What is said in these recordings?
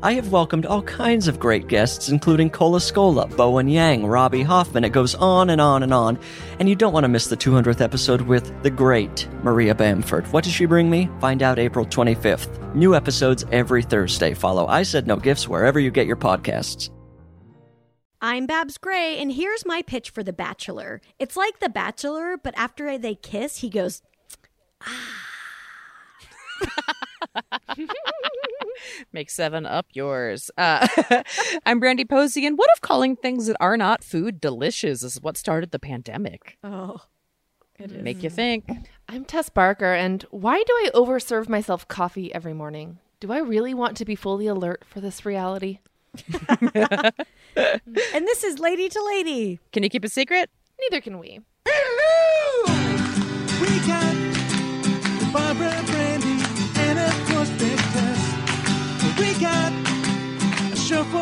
I have welcomed all kinds of great guests, including Cole Escola, Bowen Yang, Robbie Hoffman. It goes on and on and on. And you don't want to miss the 200th episode with the great Maria Bamford. What does she bring me? Find out April 25th. New episodes every Thursday. Follow I Said No Gifts wherever you get your podcasts. I'm Babs Gray, and here's my pitch for The Bachelor. It's like The Bachelor, but after they kiss, he goes, ah. Make seven up yours. Uh, I'm Brandy Posey, and what if calling things that are not food delicious is what started the pandemic? Oh, it is. Make you think. I'm Tess Barker, and why do I overserve myself coffee every morning? Do I really want to be fully alert for this reality? And this is Lady to Lady. Can you keep a secret? Neither can we. We got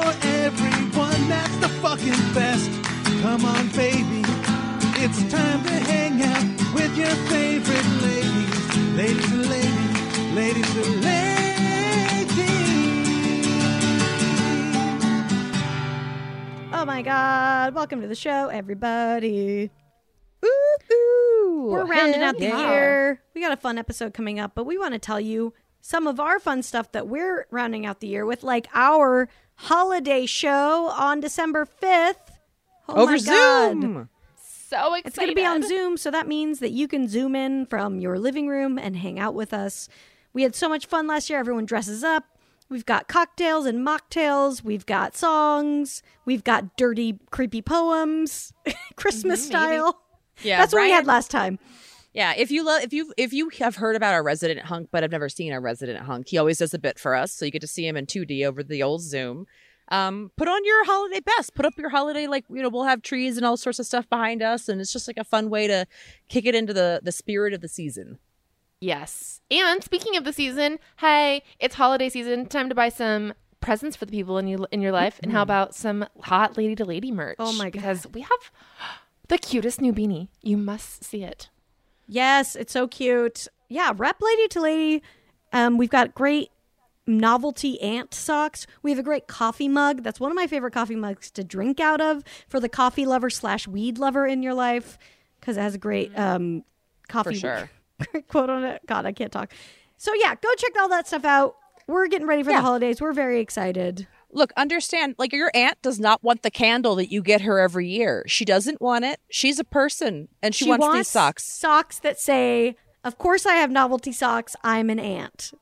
for everyone that's the fucking best. Come on, baby. It's time to hang out with your favorite ladies. Ladies and ladies, ladies and ladies. Oh my God. Welcome to the show, everybody. Ooh, We're rounding out the yeah. year. We got a fun episode coming up, but we want to tell you some of our fun stuff that we're rounding out the year with, like our holiday show on December 5th. Oh Over my God. Zoom. So excited. It's going to be on Zoom, so that means that you can zoom in from your living room and hang out with us. We had so much fun last year. Everyone dresses up. We've got cocktails and mocktails. We've got songs. We've got dirty, creepy poems, Christmas style. Yeah, That's what we had last time. Yeah, if you love, if you if you have heard about our resident hunk, but have never seen our resident hunk, he always does a bit for us, so you get to see him in 2D over the old Zoom. Um, put on your holiday best. Put up your holiday like you know we'll have trees and all sorts of stuff behind us, and it's just like a fun way to kick it into the the spirit of the season. Yes. And speaking of the season, hey, it's holiday season. Time to buy some presents for the people in you in your life. And how about some hot lady to lady merch? Oh my Because we have the cutest new beanie. You must see it. Yes, it's so cute. Yeah, rep lady to lady. Um, we've got great novelty ant socks. We have a great coffee mug. That's one of my favorite coffee mugs to drink out of for the coffee lover slash weed lover in your life because it has a great um coffee sure. quote on it. God, I can't talk. So yeah, go check all that stuff out. We're getting ready for Yeah. the holidays. We're very excited. Look, understand, like your aunt does not want the candle that you get her every year. She doesn't want it. She's a person, and she, wants, these socks. Socks that say, "Of course, I have novelty socks. I'm an aunt.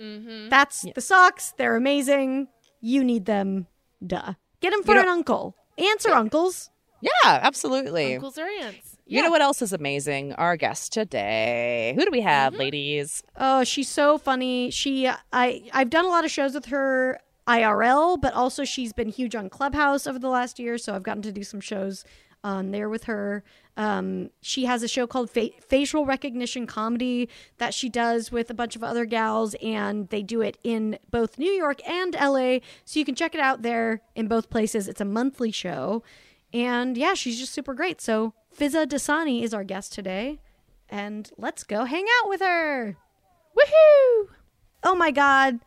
Mm-hmm. That's the socks. They're amazing. You need them. Duh. Get them for You know- an uncle. Ants or uncles. Yeah, absolutely. Uncles or aunts. You know what else is amazing? Our guest today. Who do we have, Mm-hmm. ladies? Oh, she's so funny. She, I, I've done a lot of shows with her IRL, but also she's been huge on Clubhouse over the last year. So I've gotten to do some shows on there with her. Um, she has a show called Fa- Facial Recognition Comedy that she does with a bunch of other gals, and they do it in both New York and LA. So you can check it out there in both places. It's a monthly show. And yeah, she's just super great. So Fizaa Dosani is our guest today. And let's go hang out with her. Woohoo! Oh my God.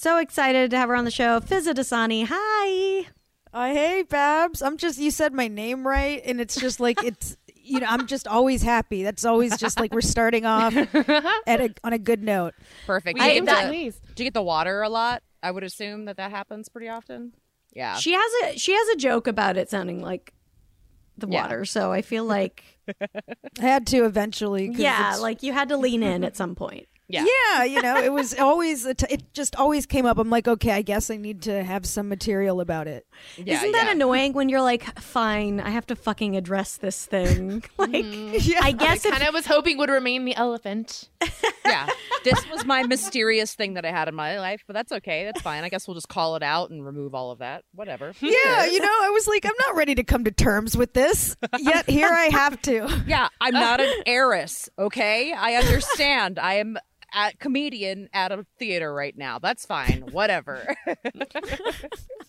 So excited to have her on the show. Fizaa Dosani. Hi. Uh, hey, Babs. I'm just, you said my name right. And it's just like, it's, you know, I'm just always happy. That's always just like we're starting off at a, on a good note. Perfect. We Do you aim get to the- please. Do you get the water a lot? I would assume that that happens pretty often. Yeah. She has a she has a joke about it sounding like the Yeah. water. So I feel like I had to eventually. yeah, like you had to lean in at some point. Yeah. Yeah, you know, it was always a t- it just always came up. I'm like, okay, I guess I need to have some material about it. Yeah, Isn't that yeah. annoying when you're like, fine, I have to fucking address this thing? like, mm-hmm. I guess if Kind of was hoping would remain the elephant. yeah. This was my mysterious thing that I had in my life, but that's okay. That's fine. I guess we'll just call it out and remove all of that. Whatever. Yeah, you know, I was like, I'm not ready to come to terms with this. Yet here I have to. Yeah, I'm not an heiress, okay? I understand. I am a comedian at a theater right now. That's fine. Whatever.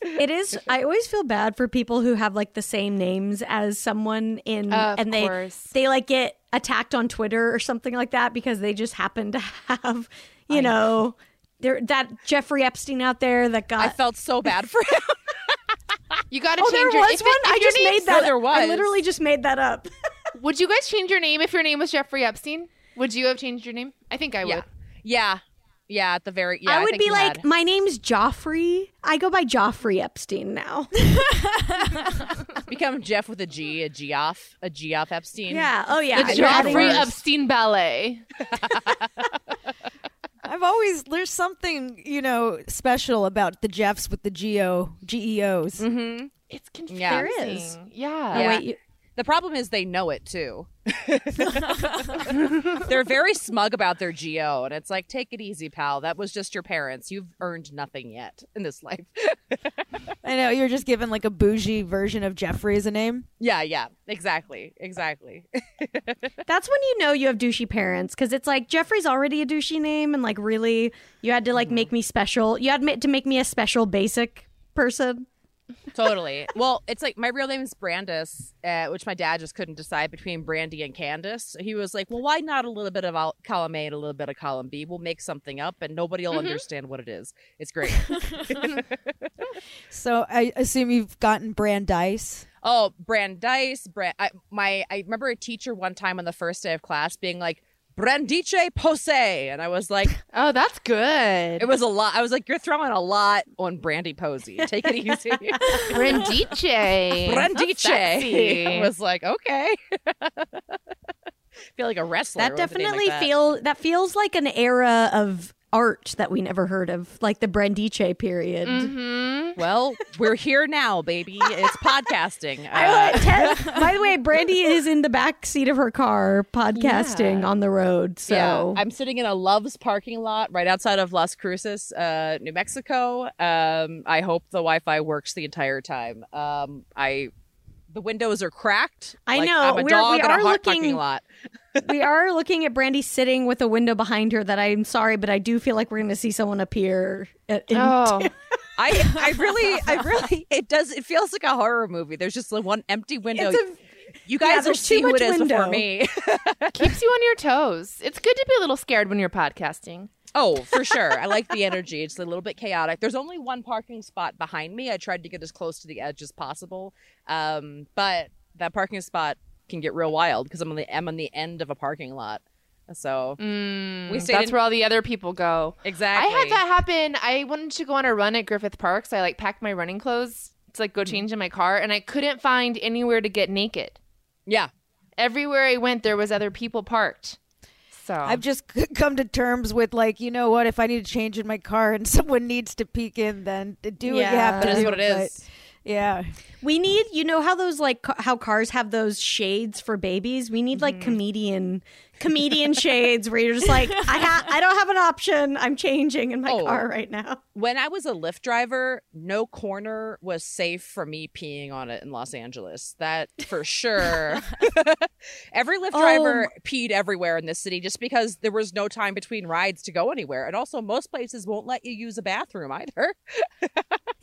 it is, I always feel bad for people who have like the same names as someone in, Of and they course. they like get attacked on Twitter or something like that because they just happen to have, you know, there that Jeffrey Epstein out there that got. I felt so bad for him. You got to Oh, there change your. was if it- one. if I just name's- made that. No, there I was. literally just made that up. Would you guys change your name if your name was Jeffrey Epstein? Would you have changed your name? I think I would. Yeah. Yeah. Yeah, at the very yeah. I would think be like, had. my name's Joffrey. I go by Joffrey Epstein now. become Jeff with a G, a Geoff, a Geoff Epstein. yeah. Oh yeah. The You're Joffrey. Epstein Ballet. I've always there's something you know special about the Jeffs with the Geo GEOs. Mm-hmm. It's confusing. Yeah. There is. Yeah. Oh, Yeah. wait, you- The problem is they know it too. They're very smug about their geo, and it's like, take it easy, pal. That was just your parents. You've earned nothing yet in this life. I know you're just given like a bougie version of Jeffrey as a name. yeah, yeah, exactly, exactly. That's when you know you have douchey parents because it's like Jeffrey's already a douchey name, and like really, you had to like mm-hmm. make me special. You had to make me a special basic person. Totally. Well, it's like my real name is Brandice, uh, which my dad just couldn't decide between Brandy and Candace. He was like, "Well, why not a little bit of al- column A and a little bit of column B? We'll make something up, and nobody will understand what it is. It's great." So I assume you've gotten Brandeis. Oh, Brandeis, Brand. I, my, I remember a teacher one time on the first day of class being like, "Brandice Pose," and I was like, Oh, that's good. it was a lot. I was like, "You're throwing a lot on Brandy Posey. Take it easy." Brandice. Brandice. I was like, okay. feel like a wrestler. That with a name definitely like that. feel that feels like an era of art that we never heard of, like the Brandice period. Mm-hmm. Well, we're here now, baby. It's podcasting. I Uh, like Ted- by the way, Brandy is in the back seat of her car podcasting Yeah. on the road. So Yeah, I'm sitting in a Love's parking lot right outside of Las Cruces, uh, New Mexico. Um, I hope the Wi-Fi works the entire time. Um, I the windows are cracked. I Like, know. I'm a We're- dog we in a looking- lot. we are looking at Brandy sitting with a window behind her that I'm sorry, but I do feel like we're going to see someone appear. At, in- Oh, I, I really, I really, it does. It feels like a horror movie. There's just like one empty window. It's a- you yeah, guys will there's see too who it much is before me. keeps you on your toes. It's good to be a little scared when you're podcasting. Oh, for sure. I like the energy. It's a little bit chaotic. There's only one parking spot behind me. I tried to get as close to the edge as possible. Um, but that parking spot can get real wild because I'm on the I'm on the end of a parking lot. So Mm, We stayed that's in- where all the other people go. exactly. I had that happen. I wanted to go on a run at Griffith Park, so I like packed my running clothes to like go change in my car, and I couldn't find anywhere to get naked. Yeah. Everywhere I went, there was other people parked. So I've just come to terms with like, you know what? If I need to change in my car and someone needs to peek in, then to do what you Yeah. have to That is do. what it but- yeah. we need, you know, how those like ca- how cars have those shades for babies. We need Mm-hmm. like comedian comedian shades where you're just like, I ha- I don't have an option. I'm changing in my Oh. car right now. When I was a Lyft driver, no corner was safe for me peeing on it in Los Angeles. That for sure. Every Lyft driver oh. peed everywhere in this city just because there was no time between rides to go anywhere. And also, most places won't let you use a bathroom either.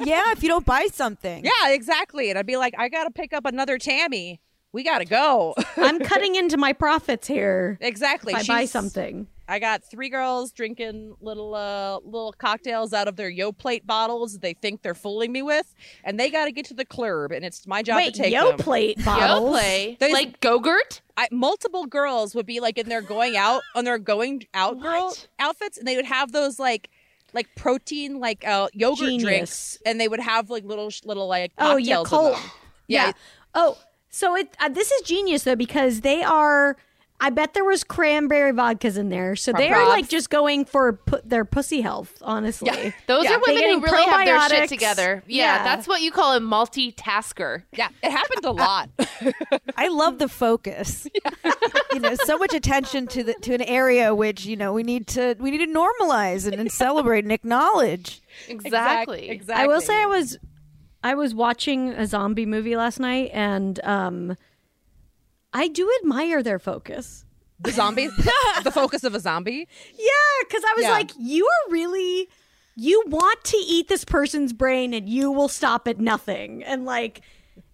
Yeah, if you don't buy something. Yeah, exactly. And I'd be like, I got to pick up another Tammy. We got to go. I'm cutting into my profits here. exactly. If I buy something. I got three girls drinking little uh little cocktails out of their Yoplait bottles they think they're fooling me with, and they got to get to the club, and it's my job Wait, to take yo them. plate Yo bottles. play There's- like Gogurt. I, multiple girls would be like in their going out on their going out girl What? outfits, and they would have those like like protein like uh yogurt Genius. drinks, and they would have like little sh- little like Oh, yeah, cocktails in Col- Yeah. Oh, so it uh, this is genius though because they are I bet there was cranberry vodkas in there, so they are Props. like just going for pu- their pussy health. Honestly, Those Yeah, are women they're who getting really have their probiotics. shit together. Yeah, Yeah. that's what you call a multitasker. Yeah, it happened a lot. I love the focus. you know, so much attention to the to an area which you know we need to we need to normalize and, and celebrate and acknowledge. Exactly. Exactly. I will say I was I was watching a zombie movie last night, and um, I do admire their focus. the zombie, the focus of a zombie. Yeah, because I was Yeah. like, you are really you want to eat this person's brain, and you will stop at nothing, and like.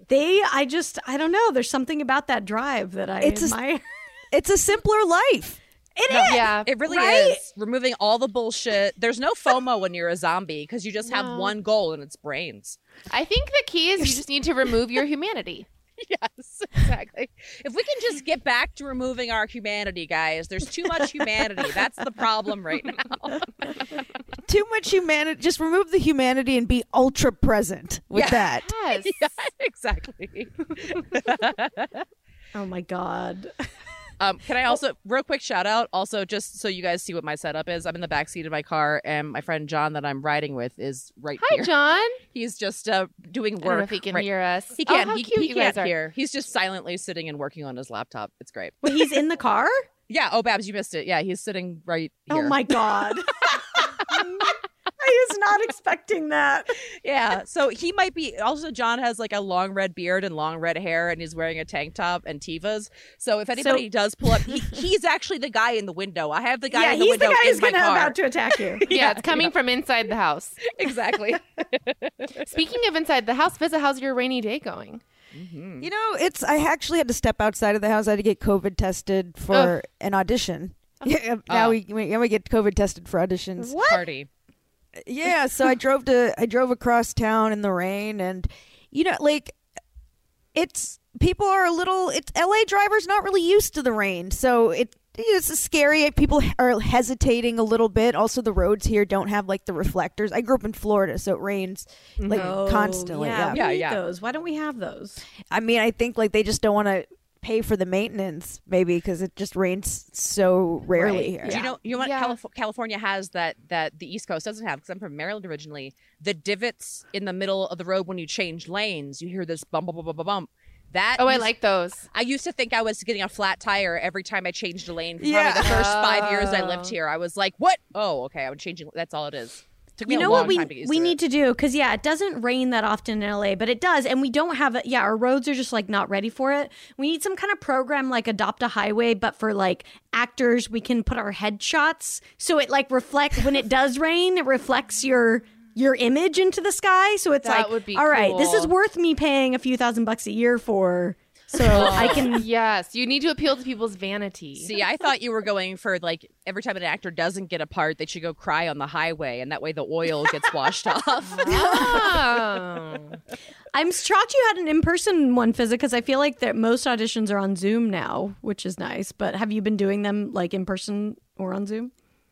They, I just, I don't know. There's something about that drive that I It's a- admire. It's a simpler life. It is. Yeah. It really Right? is removing all the bullshit. There's no FOMO when you're a zombie because you just have one goal and it's brains. I think the key is you just need to remove your humanity. Yes, exactly. If we can just get back to removing our humanity, guys, there's too much humanity. That's the problem right now. Too much humanity. Just remove the humanity and be ultra present with Yeah. that. Yes. Yeah, exactly. Oh my god. Um, can I also, real quick shout out, also just so you guys see what my setup is? I'm in the back seat of my car, and my friend John that I'm riding with is right here Hi, here. John. He's just uh, doing I work. don't know if he can right- hear us. He Oh, can. how he he can't are. hear. He's just silently sitting and working on his laptop. It's great. Wait, he's in the car? Yeah. Oh, Babs, you missed it. Yeah, he's sitting right here. Oh my god. I was not expecting that. Yeah. So he might be. Also, John has like a long red beard and long red hair, and he's wearing a tank top and Tevas. So if anybody does pull up, he, he's actually the guy in the window. I have the guy yeah, in the he's window the guy in who's my gonna car. about to attack you. Yeah, it's coming from inside the house. exactly. Speaking of inside the house, Fizaa, how's your rainy day going? Mm-hmm. You know, it's. I actually had to step outside of the house. I had to get COVID tested for an audition. Yeah, oh. now Oh. we we, now we get COVID tested for auditions. Party. Yeah so i drove to i drove across town in the rain and you know like it's people are a little it's la drivers not really used to the rain so it it's scary people are hesitating a little bit also the roads here don't have like the reflectors i grew up in florida so it rains like mm-hmm. constantly Oh, Yeah, yeah. Yeah, yeah. those. Why don't we have those? i mean i think like they just don't want to pay for the maintenance maybe because it just rains so rarely Right, here Do you know? You know what Yeah. Calif- California has that that the East Coast doesn't have? Because I'm from Maryland originally. The divots in the middle of the road when you change lanes, you hear this bump, bump, bump, bump, bump. That Oh, I like those. I used to think I was getting a flat tire every time I changed a lane. For Yeah. Probably the first five years I Oh. lived here, I was like, "What? Oh, okay. I'm changing. That's all it is." Took me You know what we time to get used we need it. to do because yeah, it doesn't rain that often in LA, but it does, and we don't have it. Yeah, our roads are just like not ready for it. We need some kind of program like adopt a highway, but for like actors, we can put our headshots so it like reflect when it does rain, it reflects your your image into the sky. So it's That like, all right, this is worth me paying a few thousand bucks a year for, so I can. Yes, you need to appeal to people's vanity. See, I thought you were going for like every time an actor doesn't get a part, they should go cry on the highway, and that way the oil gets washed off. Oh. I'm shocked you had an in person one, Fizaa, because I feel like that most auditions are on Zoom now, which is nice. But have you been doing them like in person or on Zoom?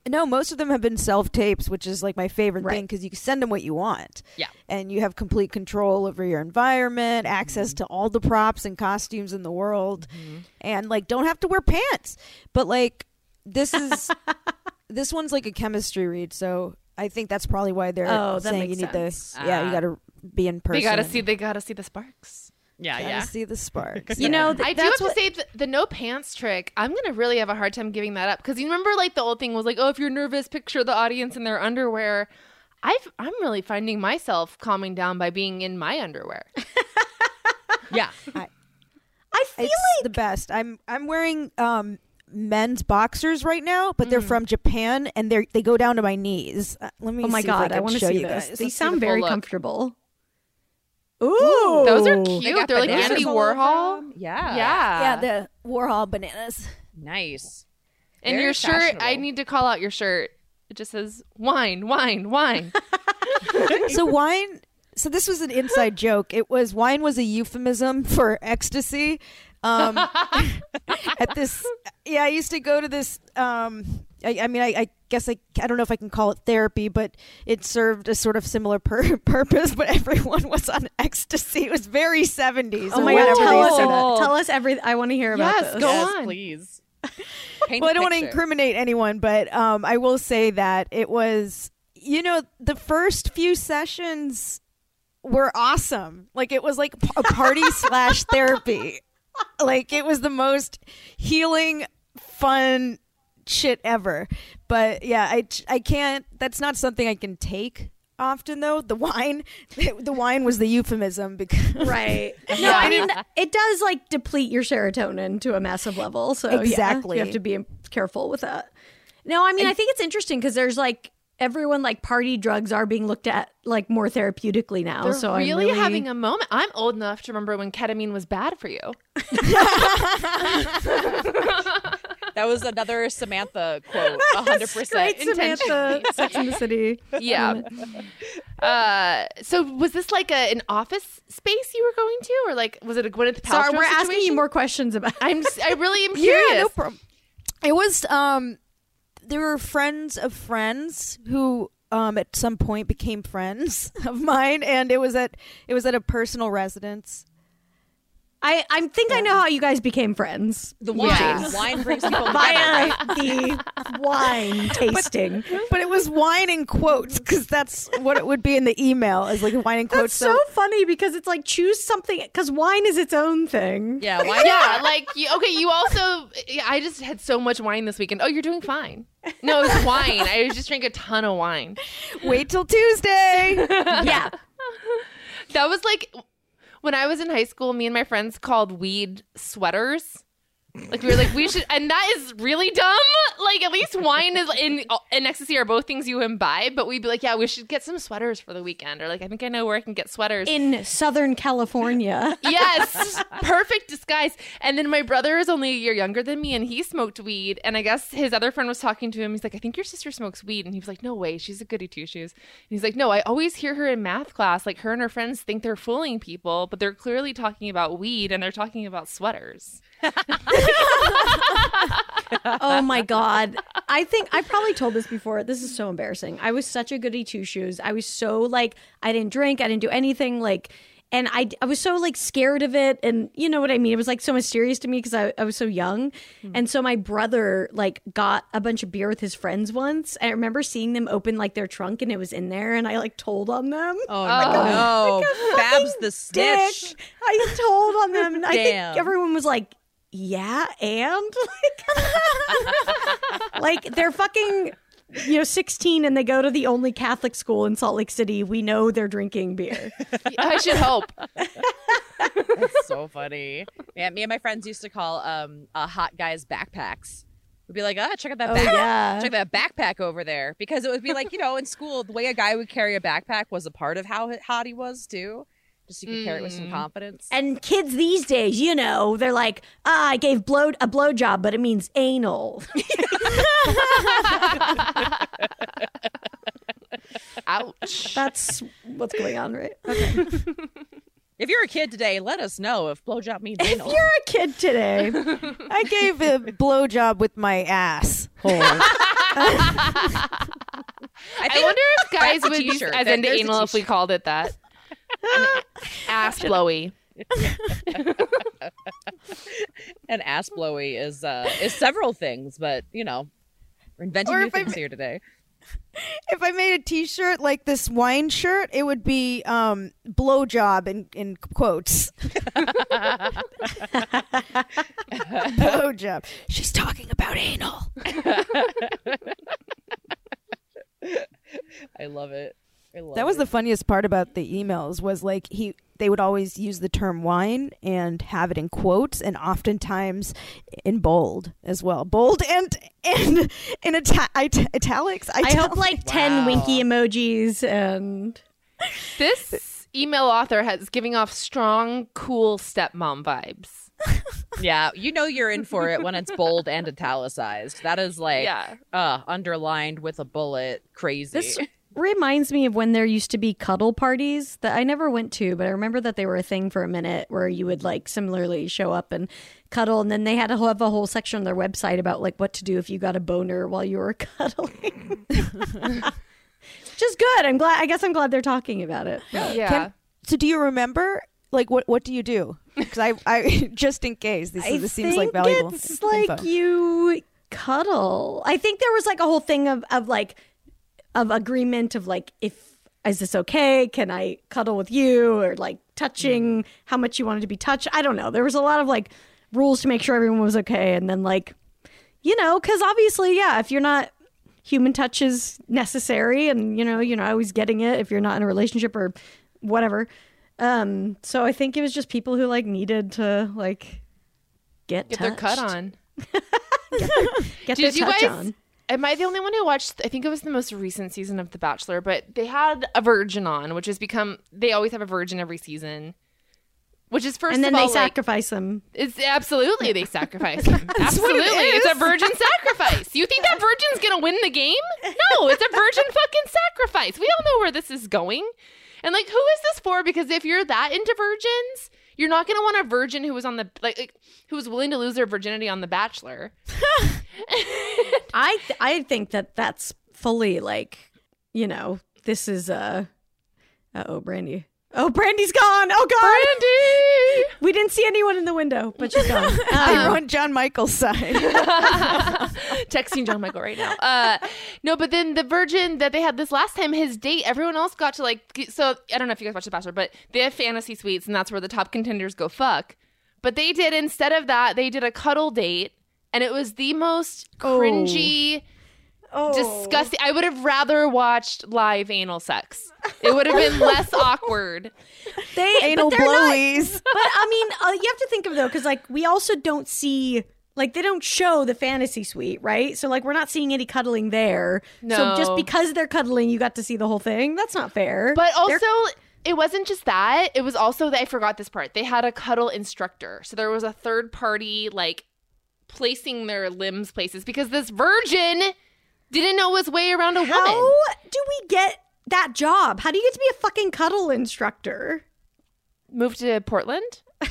No, most of them have been self tapes, which is like my favorite Right. thing because you can send them what you want. Yeah. And you have complete control over your environment, access to all the props and costumes in the world, and like don't have to wear pants. But like this is this one's like a chemistry read, so I think that's probably why they're Oh, saying you need sense. to yeah, you Ah. got to be in person. they gotta see. They gotta see the sparks. Yeah, gotta yeah. see the sparks. You know, th- I do have that's to say the, the no pants trick. I'm gonna really have a hard time giving that up because you remember like the old thing was like, oh, if you're nervous, picture the audience in their underwear. I've I'm really finding myself calming down by being in my underwear. yeah. I feel like the best. I'm I'm wearing um men's boxers right now, but they're Mm. from Japan and they are they go down to my knees. Uh, let me Oh my see if god, I, I, want to show see you this. guys. They Let's sound the very look. comfortable. Ooh, Those are cute. got They're like Andy Warhol. Yeah. Yeah. Yeah, the Warhol bananas. Nice. And Very your shirt, I need to call out your shirt. It just says wine, wine, wine. so wine so this was an inside joke. It was wine was a euphemism for ecstasy. Um, at this, yeah, I used to go to this. Um, I, I mean, I, I guess I, I don't know if I can call it therapy, but it served a sort of similar pur- purpose. But everyone was on ecstasy. It was very seventies. Oh my god, tell us, said. Tell us every. I want to hear about Yes, this. go yes, on. please. Paint well, I a don't want to incriminate anyone, but um, I will say that it was, you know, the first few sessions were awesome. Like it was like a party slash therapy. Like it was the most healing, fun shit ever. But yeah, I I can't. That's not something I can take often though. The wine, the wine was the euphemism because Right. No, I mean it does like deplete your serotonin to a massive level. So yeah, Exactly. you have to be careful with that. No, I mean I think it's interesting because there's like everyone like party drugs are being looked at like more therapeutically now. So really, I'm really having a moment. I'm old enough to remember when ketamine was bad for you. That was another Samantha quote, hundred percent. Great Samantha, Sex in the City. Yeah. uh, so was this like a, an office space you were going to, or like was it a Gwyneth Paltrow Sorry, we're asking you more questions about. I'm. s- I really am curious. Yeah, no problem. It was um there were friends of friends who um at some point became friends of mine and it was at it was at a personal residence. I I think I know how you guys became friends. The wine, Yeah. wine brings people together. Via the wine tasting. But it was wine in quotes cuz that's what it would be in the email is like wine in quotes. That's so funny because it's like choose something because wine is its own thing. Yeah, wine. yeah, like you, okay. You also, I just had so much wine this weekend. Oh, you're doing fine. No, it's wine. I just drank a ton of wine. Wait till Tuesday. Yeah. That was like when I was in high school. Me and my friends called weed sweaters. Like we were like we should, and that is really dumb. Like at least wine is in and ecstasy are both things you imbibe. But we'd be like, yeah, we should get some sweaters for the weekend, or like I think I know where I can get sweaters. In Southern California. yes, perfect disguise. And then my brother is only a year younger than me, and he smoked weed. And I guess his other friend was talking to him. He's like, "I think your sister smokes weed," and he was like, "No way, she's a goody two shoes." And he's like, "No, I always hear her in math class. Like her and her friends think they're fooling people, but they're clearly talking about weed, and they're talking about sweaters." Oh my god. I think i probably told this before. This is so embarrassing. I was such a goody two shoes. I was so like i didn't drink. I didn't do anything like and I, I was so like scared of it. And you know what i mean? It was like so mysterious to me because I, I was so young. Hmm. And so my brother like got a bunch of beer with his friends once. I remember seeing them open like their trunk and it was in there. And i like told on them. Oh, no, Babs the dick. I told on them, and I think everyone was like, "Yeah, and like, like they're fucking." You know, 16 and they go to the only Catholic school in Salt Lake City. We know they're drinking beer. I should hope. That's so funny. Man, me and my friends used to call um uh, hot guys backpacks. We'd be like, ah, check out that Oh, backpack. yeah. Check that backpack over there. Because it would be like, you know, in school, the way a guy would carry a backpack was a part of how hot he was too. Just so you could carry it with some confidence. And kids these days, you know, they're like, ah, I gave blow a blowjob, but it means anal. Ouch. That's what's going on, right? if you're a kid today, let us know if blowjob means anal. If you're a kid today, I gave a blowjob with my ass. hole. I, I wonder if guys would be t-shirt. as into anal if we called it that. An ass blowy. an ass blowy is uh is several things, but you know, we're inventing Or new if I things here today. if I made a T-shirt like this wine shirt, it would be um, "blowjob" in in quotes. blowjob. She's talking about anal. I love it. I love That was it. the funniest part about the emails was like he they would always use the term wine and have it in quotes and oftentimes in bold as well. Bold and and in ita- it- italics. I hope like 10 winky emojis and This email author has giving off strong, cool stepmom vibes. Yeah, you know you're in for it when it's bold and italicized. That is like Yeah. uh underlined with a bullet crazy. This reminds me of when there used to be cuddle parties that I never went to, but I remember that they were a thing for a minute where you would like similarly show up and cuddle, and then they had to have a whole section on their website about like what to do if you got a boner while you were cuddling. Which is good. I'm glad. I guess I'm glad they're talking about it. Yeah. Can- so do you remember like what what do you do? Because I I just in case this, I this seems like think valuable. It's info. like you cuddle. I think there was like a whole thing of of like of agreement of like if is this okay? Can I cuddle with you or like touching how much you wanted to be touched? I don't know. There was a lot of like rules to make sure everyone was okay, and then like you know, because obviously, yeah, if you're not human touch is necessary, and you know, you're not always getting it if you're not in a relationship or whatever. Um, so I think it was just people who like needed to like get Get their cut on. Get Did their you touch guys? on. Am I the only one who watched? I think it was the most recent season of The Bachelor, but they had a virgin on, which has become. They always have a virgin every season, which is first and then they all like, sacrifice them. It's absolutely they sacrifice him. absolutely, it's a virgin sacrifice. You think that virgin's gonna win the game? No, it's a virgin fucking sacrifice. We all know where this is going. And like, who is this for? Because if you're that into virgins, you're not gonna want a virgin who was on the like, like who was willing to lose their virginity on The Bachelor. I th- I think that that's fully like you know this is uh oh Brandy oh Brandy's gone oh god Brandy. we didn't see anyone in the window but she's gone I Um, ruined John Michael's side. texting John Michael right now. Uh, no, but then the virgin that they had this last time, his date, everyone else got to like. So I don't know if you guys watch The Bachelor, but they have fantasy suites, and that's where the top contenders go fuck. But they did instead of that, they did a cuddle date, and it was the most cringy, oh. disgusting. I would have rather watched live anal sex. It would have been less awkward. they Anal but they're not- blowies. but I mean uh, you have to think of though because like we also don't see like they don't show the fantasy suite right so like we're not seeing any cuddling there No. so just because they're cuddling you got to see the whole thing that's not fair But They're- also, it wasn't just that. It was also that I forgot this part. They had a cuddle instructor. So there was a third party, like, placing their limbs places because this virgin didn't know his way around a how woman. How do we get that job how do you get to be a fucking cuddle instructor Moved to Portland?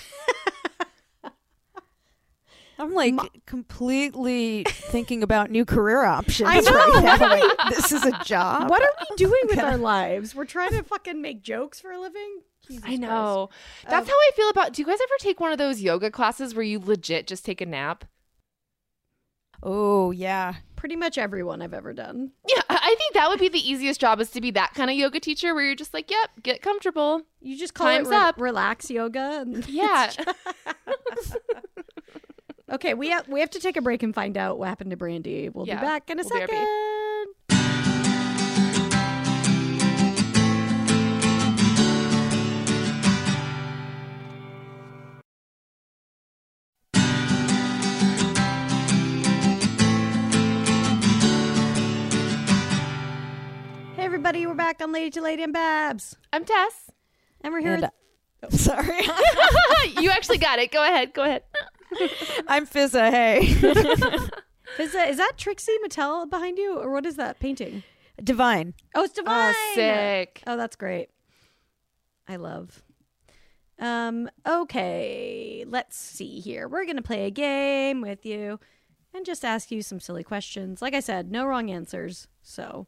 I'm like completely thinking about new career options I know, right now. Like, this is a job. what are we doing with our lives we're trying to fucking make jokes for a living Jesus I know. That's um, how I feel about. Do you guys ever take one of those yoga classes where you legit just take a nap? Oh yeah. Pretty much everyone i've ever done Yeah, I think that would be the easiest job is to be that kind of yoga teacher where you're just like, yep, get comfortable. you just call Time's it re- up. relax yoga and Yeah. Okay, we have we have to take a break and find out what happened to Brandy. We'll Yeah, be back in a we'll second. Everybody, we're back on Lady to Lady and Babs, I'm Tess. and we're here. And, with- uh, sorry. you actually got it. Go ahead. Go ahead. I'm Fizaa. Hey. Fizaa, is, that Trixie Mattel behind you, or what is that painting? Divine. Oh, it's Divine. Oh, sick. Oh, that's great. I love. Um. Okay, let's see here. We're gonna play a game with you, and just ask you some silly questions. Like I said, no wrong answers. So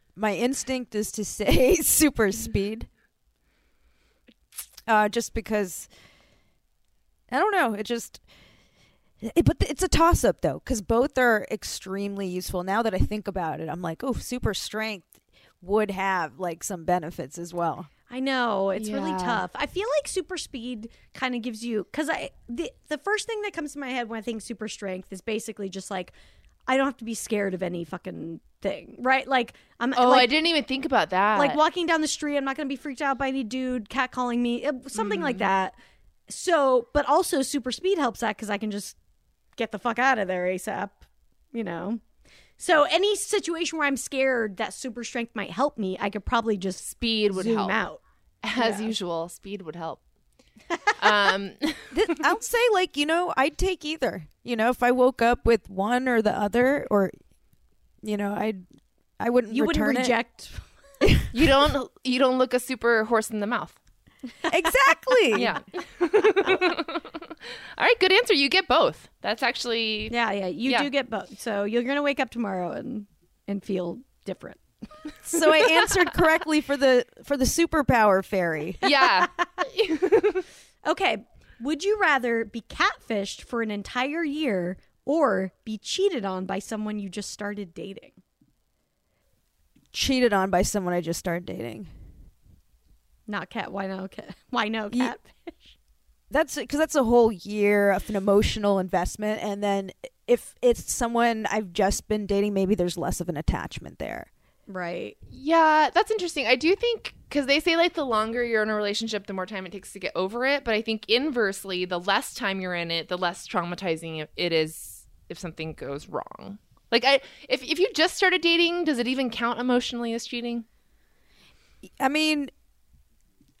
my instinct is to say super speed. Uh, just because I don't know. It just, it, but it's a toss up though, because both are extremely useful. Now that I think about it, I'm like, oh, super strength would have like some benefits as well. I know it's really tough. I feel like super speed kind of gives you because I the the first thing that comes to my head when I think super strength is basically just like I don't have to be scared of any fucking thing, right? Like I'm Oh, like, I didn't even think about that. like walking down the street. I'm not going to be freaked out by any dude catcalling me, something Mm. like that. So, but also super speed helps that because I can just get the fuck out of there asap. You know. So any situation where I'm scared that super strength might help me, I could probably just speed would help. out. As usual, speed would help. Um, Th- I'll say like you know I'd take either. You know, if I woke up with one or the other, or you know, I'd I wouldn't You wouldn't return it. reject. you don't you don't look a super horse in the mouth. exactly. Yeah. All right, good answer. You get both. That's actually Yeah, yeah. You Yeah. do get both. So you're gonna wake up tomorrow and and feel different. So I answered correctly for the for the superpower fairy. yeah. Okay. Would you rather be catfished for an entire year or be cheated on by someone you just started dating? Cheated on by someone I just started dating. Not cat. Why no cat? Why no catfish? That's because that's a whole year of an emotional investment, and then if it's someone I've just been dating, maybe there's less of an attachment there. Right. Yeah, that's interesting. I do think because they say like the longer you're in a relationship, the more time it takes to get over it. But I think inversely, the less time you're in it, the less traumatizing it- is if something goes wrong. Like I, if if you just started dating, does it even count emotionally as cheating? I mean,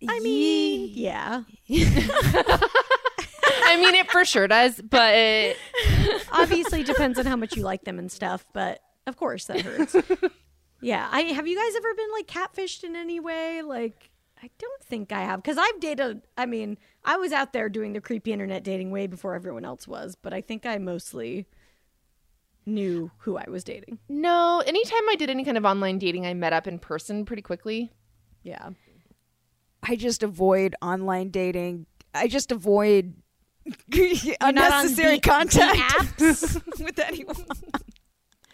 I mean, yeah. I mean, it for sure does, but Obviously, depends on how much you like them and stuff. But of course, that hurts. yeah. I have you guys ever been like catfished in any way? Like, I don't think I have because I've dated. I mean, I was out there doing the creepy internet dating way before everyone else was, but I think I mostly knew who I was dating. no. Anytime I did any kind of online dating, I met up in person pretty quickly. Yeah. I just avoid online dating. I just avoid not on unnecessary the- the contact with anyone.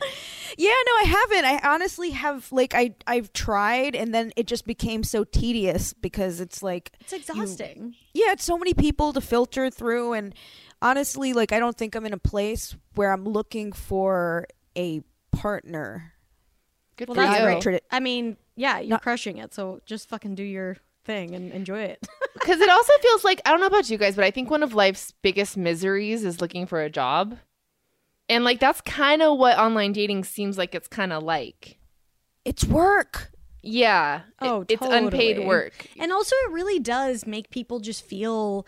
yeah, no, I haven't. I honestly have like I I've tried and then it just became so tedious because it's like It's exhausting. yeah, it's so many people to filter through and honestly like I don't think I'm in a place where I'm looking for a partner. Good well, for that's you. great. I mean, yeah, you're Not- crushing it. So just fucking do your thing and enjoy it. Because it also feels like I don't know about you guys, but I think one of life's biggest miseries is looking for a job, and like that's kind of what online dating seems like. It's kind of like, It's work. yeah, Oh, it- it's unpaid work. And also, it really does make people just feel.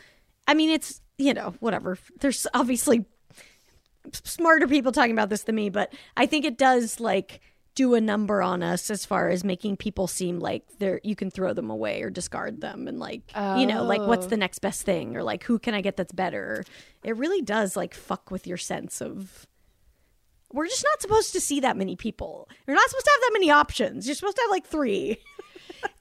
I mean, it's you know whatever. There's obviously smarter people talking about this than me, but I think it does like do a number on us as far as making people seem like they're you can throw them away or discard them and like you know like what's Oh. the next best thing or like who can I get that's better. It really does like fuck with your sense of. We're just not supposed to see that many people. You're not supposed to have that many options. You're supposed to have like three.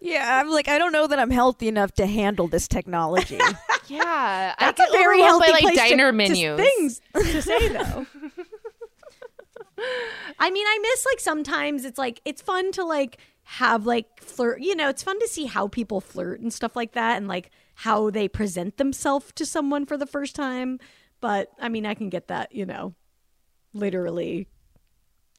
Yeah, I'm like I don't know that I'm healthy enough to handle this technology. Yeah, I That's get a very healthy by like place to- diner to menus. things to say though. I mean, I miss like sometimes it's like it's fun to like have like flirt. You know, it's fun to see how people flirt and stuff like that, and like how they present themselves to someone for the first time. But I mean, I can get that. You know, literally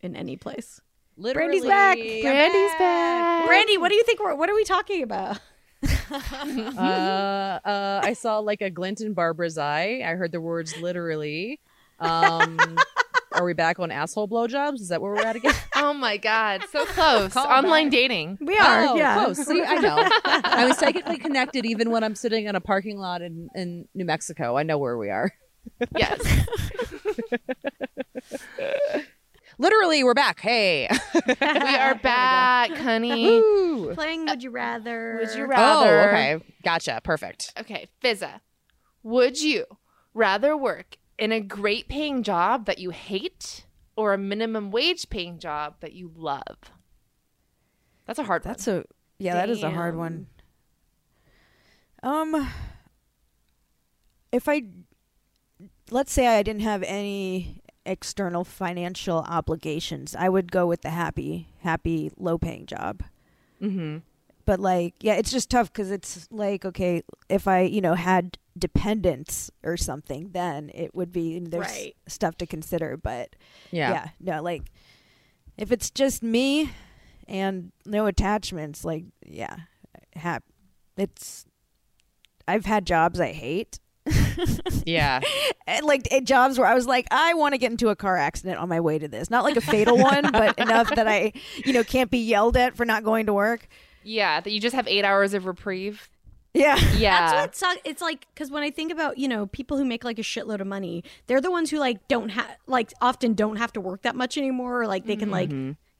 in any place. Brandy's back. Brandy's back. Brandy, what do you think? We're, what are we talking about? uh, uh, I saw like a glint in Barbara's eye. I heard the words literally. Um, are we back on asshole blowjobs? Is that where we're at again? Oh my god, so close. Call Online back. dating. We are, oh, yeah. close. See, I know. I was technically connected even when I'm sitting in a parking lot in, in New Mexico. I know where we are. Yes. Literally, we're back. Hey. we are back, honey. Woo. Playing Would You Rather? Would you rather? Oh, okay. Gotcha. Perfect. Okay, Fizaa. Would you rather work in a great paying job that you hate or a minimum wage paying job that you love? That's a hard That's a yeah, that is a hard one. Um if I let's say I didn't have any external financial obligations, I would go with the happy happy low paying job. Mm-hmm. But like yeah, it's just tough cuz it's like okay, if I, you know, had dependents or something, then it would be there's Right. stuff to consider, but Yeah. yeah, no, like if it's just me and no attachments, like yeah, hap- it's I've had jobs I hate. Yeah. And like eh, jobs where I was like, I want to get into a car accident on my way to this. Not like a fatal one, but enough that I, you know, can't be yelled at for not going to work. Yeah, that you just have eight hours of reprieve. Yeah. Yeah. That's what sucks. It's like because when I think about you know people who make like a shitload of money, they're the ones who like don't have like often don't have to work that much anymore. Or, like they can like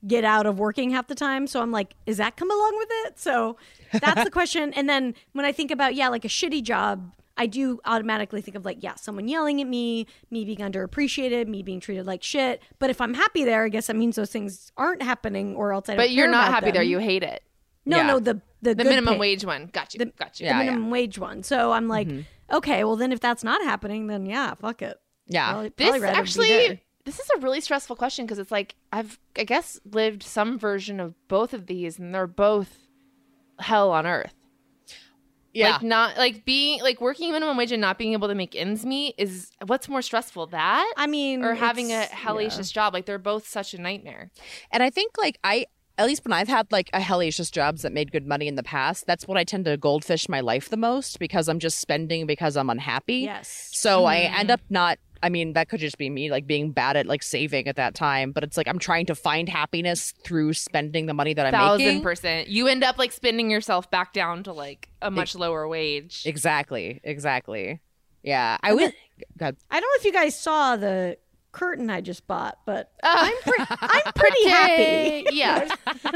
get out of working half the time. So I'm like, is that come along with it? So that's the question. And then when I think about yeah, like a shitty job. I do automatically think of like, yeah, someone yelling at me, me being underappreciated, me being treated like shit. But if I'm happy there, I guess that means those things aren't happening, or else I. Don't But you're care not about happy there. You hate it. no, Yeah. no, the the, The minimum pay- wage one. Got you. Got you. The yeah. minimum wage one. So I'm like, mm-hmm. okay, well then if that's not happening, then yeah, fuck it. Yeah. Probably- This probably rather actually, this is a really stressful question because it's like I've, I guess, lived some version of both of these, and they're both hell on earth. Yeah. Like not like being like working minimum wage and not being able to make ends meet is what's more stressful that I mean, or having a hellacious job. Like they're both such a nightmare. And I think like I at least when I've had like a hellacious jobs that made good money in the past, that's what I tend to goldfish my life the most because I'm just spending because I'm unhappy. Yes. So I end mm-hmm. up not I mean, that could just be me like being bad at like saving at that time, but it's like I'm trying to find happiness through spending the money that I'm Thousand making. percent. You end up like spending yourself back down to like a much lower wage. Exactly. Exactly. Yeah. I would God. I don't know if you guys saw the curtain I just bought, but Uh, I'm pre- I'm pretty happy. yeah.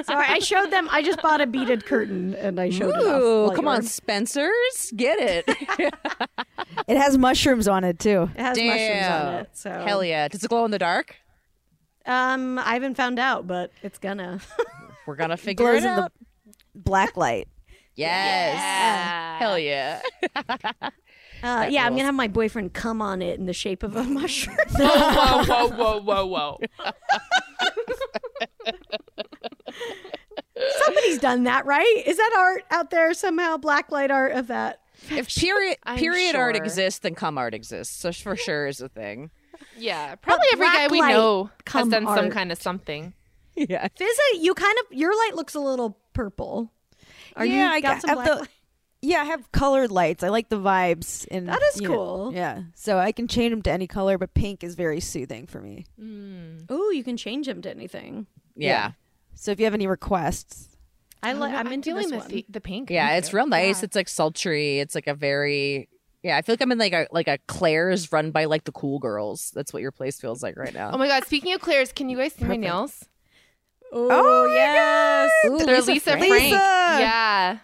So I showed them. I just bought a beaded curtain and I showed it off. Ooh, while come on, Spencer's. Get it. It has mushrooms on it too. It has mushrooms on Damn. it. So Hell yeah. Does it glow in the dark? Um, I haven't found out, but it's gonna. We're gonna figure Glows it in the out. black light. Yes. Yeah. Hell yeah. Uh, yeah, I'm gonna have my boyfriend come on it in the shape of a mushroom. whoa, whoa, whoa, whoa, whoa, whoa. Somebody's done that, right? Is that art out there somehow? Blacklight art of that. If period I'm period art exists, then cum art exists. So for sure is a thing. Yeah, probably every guy we know has come done some kind of something. Yeah. Fizaa, you kind of your light looks a little purple. Are Yeah, you I got got- some black the- light? Yeah, I have colored lights. I like the vibes. And That is you know, cool. yeah, so I can change them to any color, but pink is very soothing for me. Mm. Ooh, you can change them to anything. Yeah. So if you have any requests, I like. know, I'm into feeling this the, one. the, the pink. Yeah, Thank it's you. real nice. Yeah. It's like sultry. It's like a very yeah. I feel like I'm in like a like a Claire's run by like the cool girls. That's what your place feels like right now. Oh my god! Speaking of Claire's, can you guys see my nails? Oh, oh yes. Ooh, They're Lisa Lisa, Frank. Frank. Lisa! Yeah.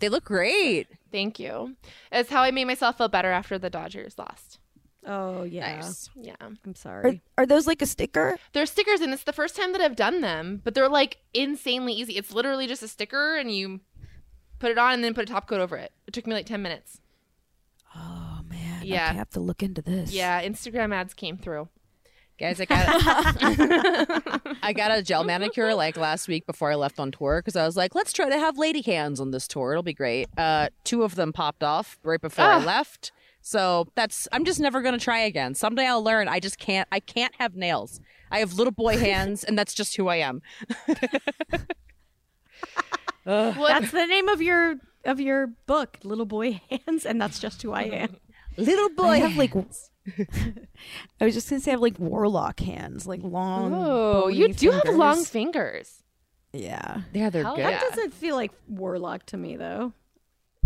They look great. Thank you. It's how I made myself feel better after the Dodgers lost. Oh yeah. Nice. Yeah. I'm are, sorry. are those like a sticker? They're stickers, and it's the first time that I've done them, but they're like insanely easy. It's literally just a sticker, and you put it on and then put a top coat over it. It took me like 10 minutes. Oh man, Yeah. I have to look into this. Yeah, Instagram ads came through. Guys, I got I got a gel manicure like last week before I left on tour because I was like, let's try to have lady hands on this tour. It'll be great. Uh, two of them popped off right before I Ah. left. So that's I'm just never gonna try again. Someday I'll learn. I just can't. I can't have nails. I have little boy hands, and that's just who I am. Well, That's the name of your of your book, Little Boy Hands, and that's just who I am. Little boy. I have like. I was just gonna say I have like warlock hands, like long. oh, you do have long fingers. Yeah, yeah, they're Hell good. yeah. That doesn't feel like warlock to me though.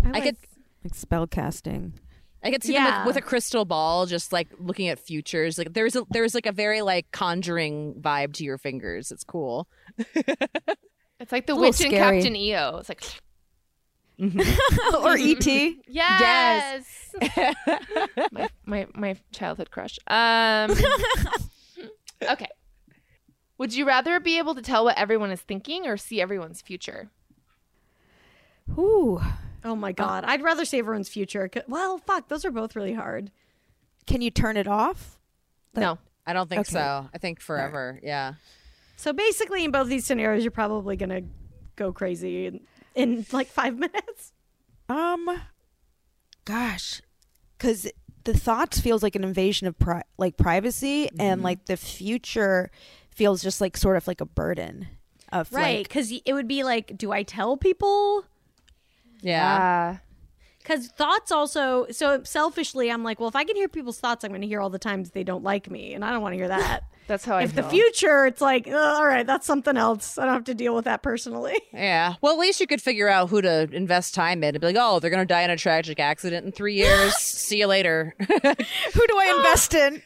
I, I like- could like spell casting. I could see them Yeah. with, with a crystal ball, just like looking at futures. Like there's a there's like a very like conjuring vibe to your fingers. It's cool. It's like the a little witch and. Captain EO. It's like, or E ET. yes. my, my, my childhood crush. Um, okay. Would you rather be able to tell what everyone is thinking or see everyone's future? Ooh, Oh my god, I'd rather see everyone's future. Well, fuck, those are both really hard. can you turn it off? No. I don't think Okay. so. I think forever. Yeah. So basically, in both these scenarios, you're probably gonna go crazy in, in like five minutes. Um, gosh, because the thoughts feels like an invasion of pri- like privacy, Mm-hmm. and like the future feels just like sort of like a burden of Right, like because it would be like, do I tell people? Yeah. Because thoughts also, so selfishly, I'm like, well, if I can hear people's thoughts, I'm going to hear all the times they don't like me, and I don't want to hear that. That's how I if the future, it's like, "Uh, all right, that's something else. I don't have to deal with that personally. Yeah. Well, at least you could figure out who to invest time in and be like, oh, they're going to die in a tragic accident in three years. See you later. Who do I invest in?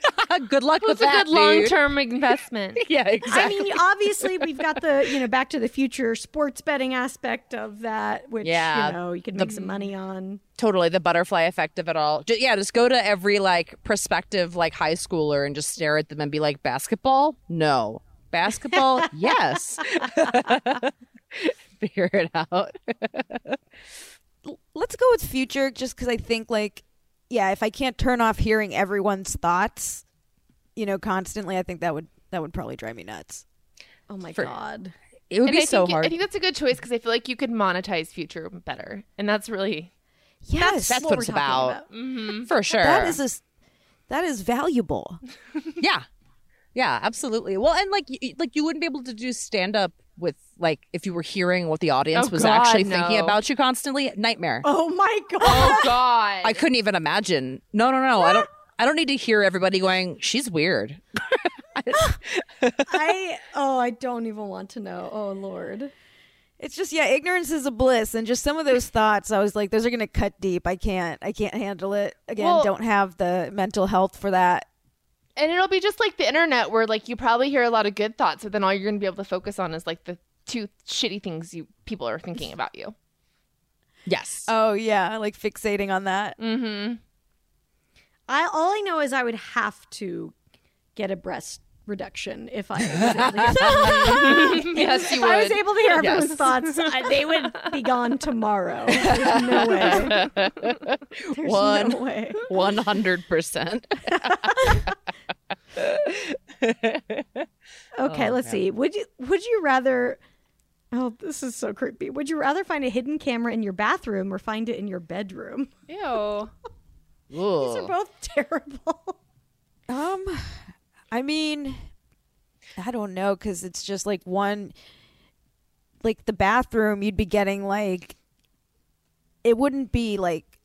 good luck with What's a that. good long term investment? Yeah, I mean, obviously, we've got the you know Back to the Future sports betting aspect of that, which Yeah, you know you could make some money on. Totally the butterfly effect of it all. Ju- yeah, just go to every like prospective like high schooler and just stare at them and be like, basketball? No. Basketball? yes. Figure it out. Let's go with future, just because I think like, yeah, if I can't turn off hearing everyone's thoughts, you know, constantly, I think that would that would probably drive me nuts. Oh my For- god! It would and be I so think, hard. I think that's a good choice because I feel like you could monetize future better, and that's really Yes, That's what what we're it's talking about. Mm-hmm. For sure. that is a s- that is valuable. Yeah. Yeah, absolutely. Well, and like y- like you wouldn't be able to do stand up with like if you were hearing what the audience Oh, was God, actually thinking about you constantly. Nightmare. Oh my oh, god! oh god. I couldn't even imagine. No, no, no. I don't I don't need to hear everybody going, "She's weird." I oh I don't even want to know. Oh lord! It's just yeah, ignorance is a bliss, and just some of those thoughts, I was like, those are gonna cut deep. I can't, I can't handle it. Again, Well- don't have the mental health for that. and it'll be just like the internet where like you probably hear a lot of good thoughts, but then all you're gonna be able to focus on is like the two shitty things you people are thinking about you. Yes. Oh yeah, like fixating on that. Mm-hmm. I all I know is I would have to get a breast reduction if I was able to get yes, you If I was able to hear everyone's Yes. thoughts, I, they would be gone tomorrow. There's no way. There's One. no way. 100%. Okay, Oh, let's see. Would you would you rather Oh, this is so creepy. Would you rather find a hidden camera in your bathroom or find it in your bedroom? Ew. These are both terrible. Um, I mean, I don't know because it's just like one, like the bathroom, you'd be getting like, it wouldn't be like,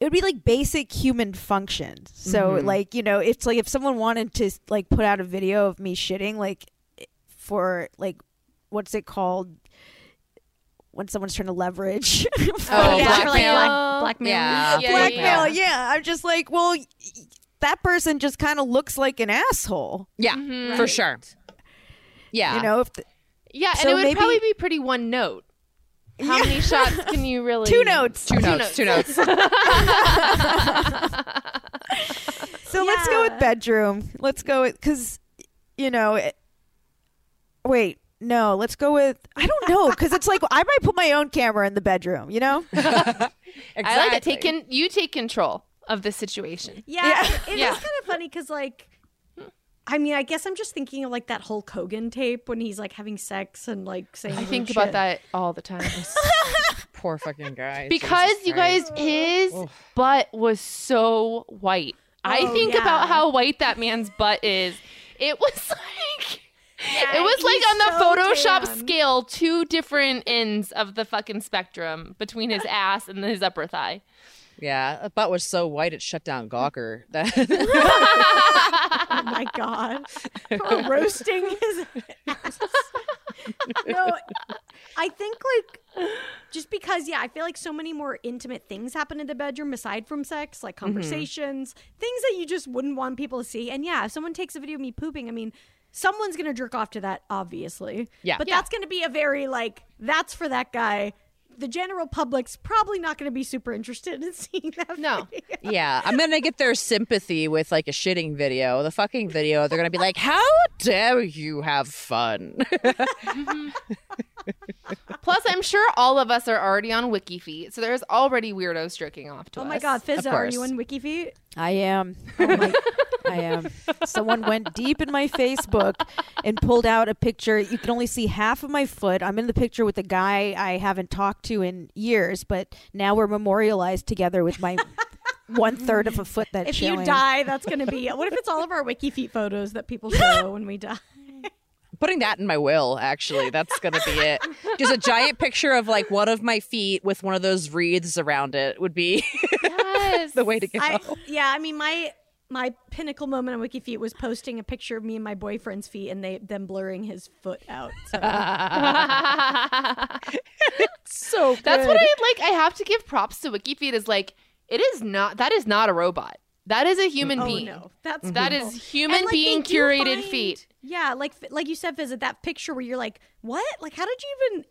it would be like basic human functions. So mm-hmm. like you know, it's like if someone wanted to like put out a video of me shitting, like for like, what's it called? When someone's trying to leverage, Oh, yeah, for like blackmail. black, blackmail. Yeah. Yeah, blackmail. yeah. Yeah, I'm just like, well, y- that person just kind of looks like an asshole. Yeah, Mhm. for sure. Yeah. You know, if the, Yeah, and it would maybe- probably be pretty one note. How Yeah. many shots can you really? two notes. two notes, two notes. So let's go with bedroom. Let's go with because you know. It, wait, no. Let's go with I don't know because it's like I might put my own camera in the bedroom. You know. I like it. Exactly. Take in, you take control of the situation. Yeah, Yeah. it- it is Yeah. kind of funny because, like, I mean, I guess I'm just thinking of like that Hulk Hogan tape when he's like having sex and like saying. I weird think about that all the time. Poor fucking guy. because Jesus you Christ. guys, his butt was so white. I Oh, think yeah. about how white that man's butt is. It was like. Yeah, it was like on the so Photoshop tan. scale, two different ends of the fucking spectrum between his ass and his upper thigh. Yeah, that butt was so white it shut down Gawker. Oh my god, for roasting his ass. no, I think like just because yeah, I feel like so many more intimate things happen in the bedroom aside from sex, like mm-hmm. conversations, things that you just wouldn't want people to see. And yeah, if someone takes a video of me pooping, I mean. Someone's gonna jerk off to that, obviously. Yeah. But Yeah. that's gonna be a very like that's for that guy. The general public's probably not gonna be super interested in seeing that. No. video. yeah, I'm gonna get their sympathy with like a shitting video. The fucking video, they're gonna be like, "How dare you have fun?" Mm-hmm. Plus, I'm sure all of us are already on WikiFeet, so there's already weirdos jerking off to us. Oh my god, Fizaa, are you course. on WikiFeet? I am. Oh my, I am. Someone went deep in my Facebook and pulled out a picture. You can only see half of my foot. I'm in the picture with a guy I haven't talked to in years, but now we're memorialized together with my one third of a foot that's If showing. you die, that's going to be. What if it's all of our WikiFeet photos that people show when we die? Putting that in my will, actually, that's gonna be it. Just a giant picture of like one of my feet with one of those wreaths around it would be Yes. the way to go. I, yeah, I mean, my my pinnacle moment on WikiFeet was posting a picture of me and my boyfriend's feet and they them blurring his foot out. So So That's what I like. I have to give props to WikiFeet. Is like it is not. That is not a robot. That is a human oh being. no, that's That cool. is human And, like, being curated find- feet. Yeah, like like you said, visit that picture where you're like, what? Like, how did you even?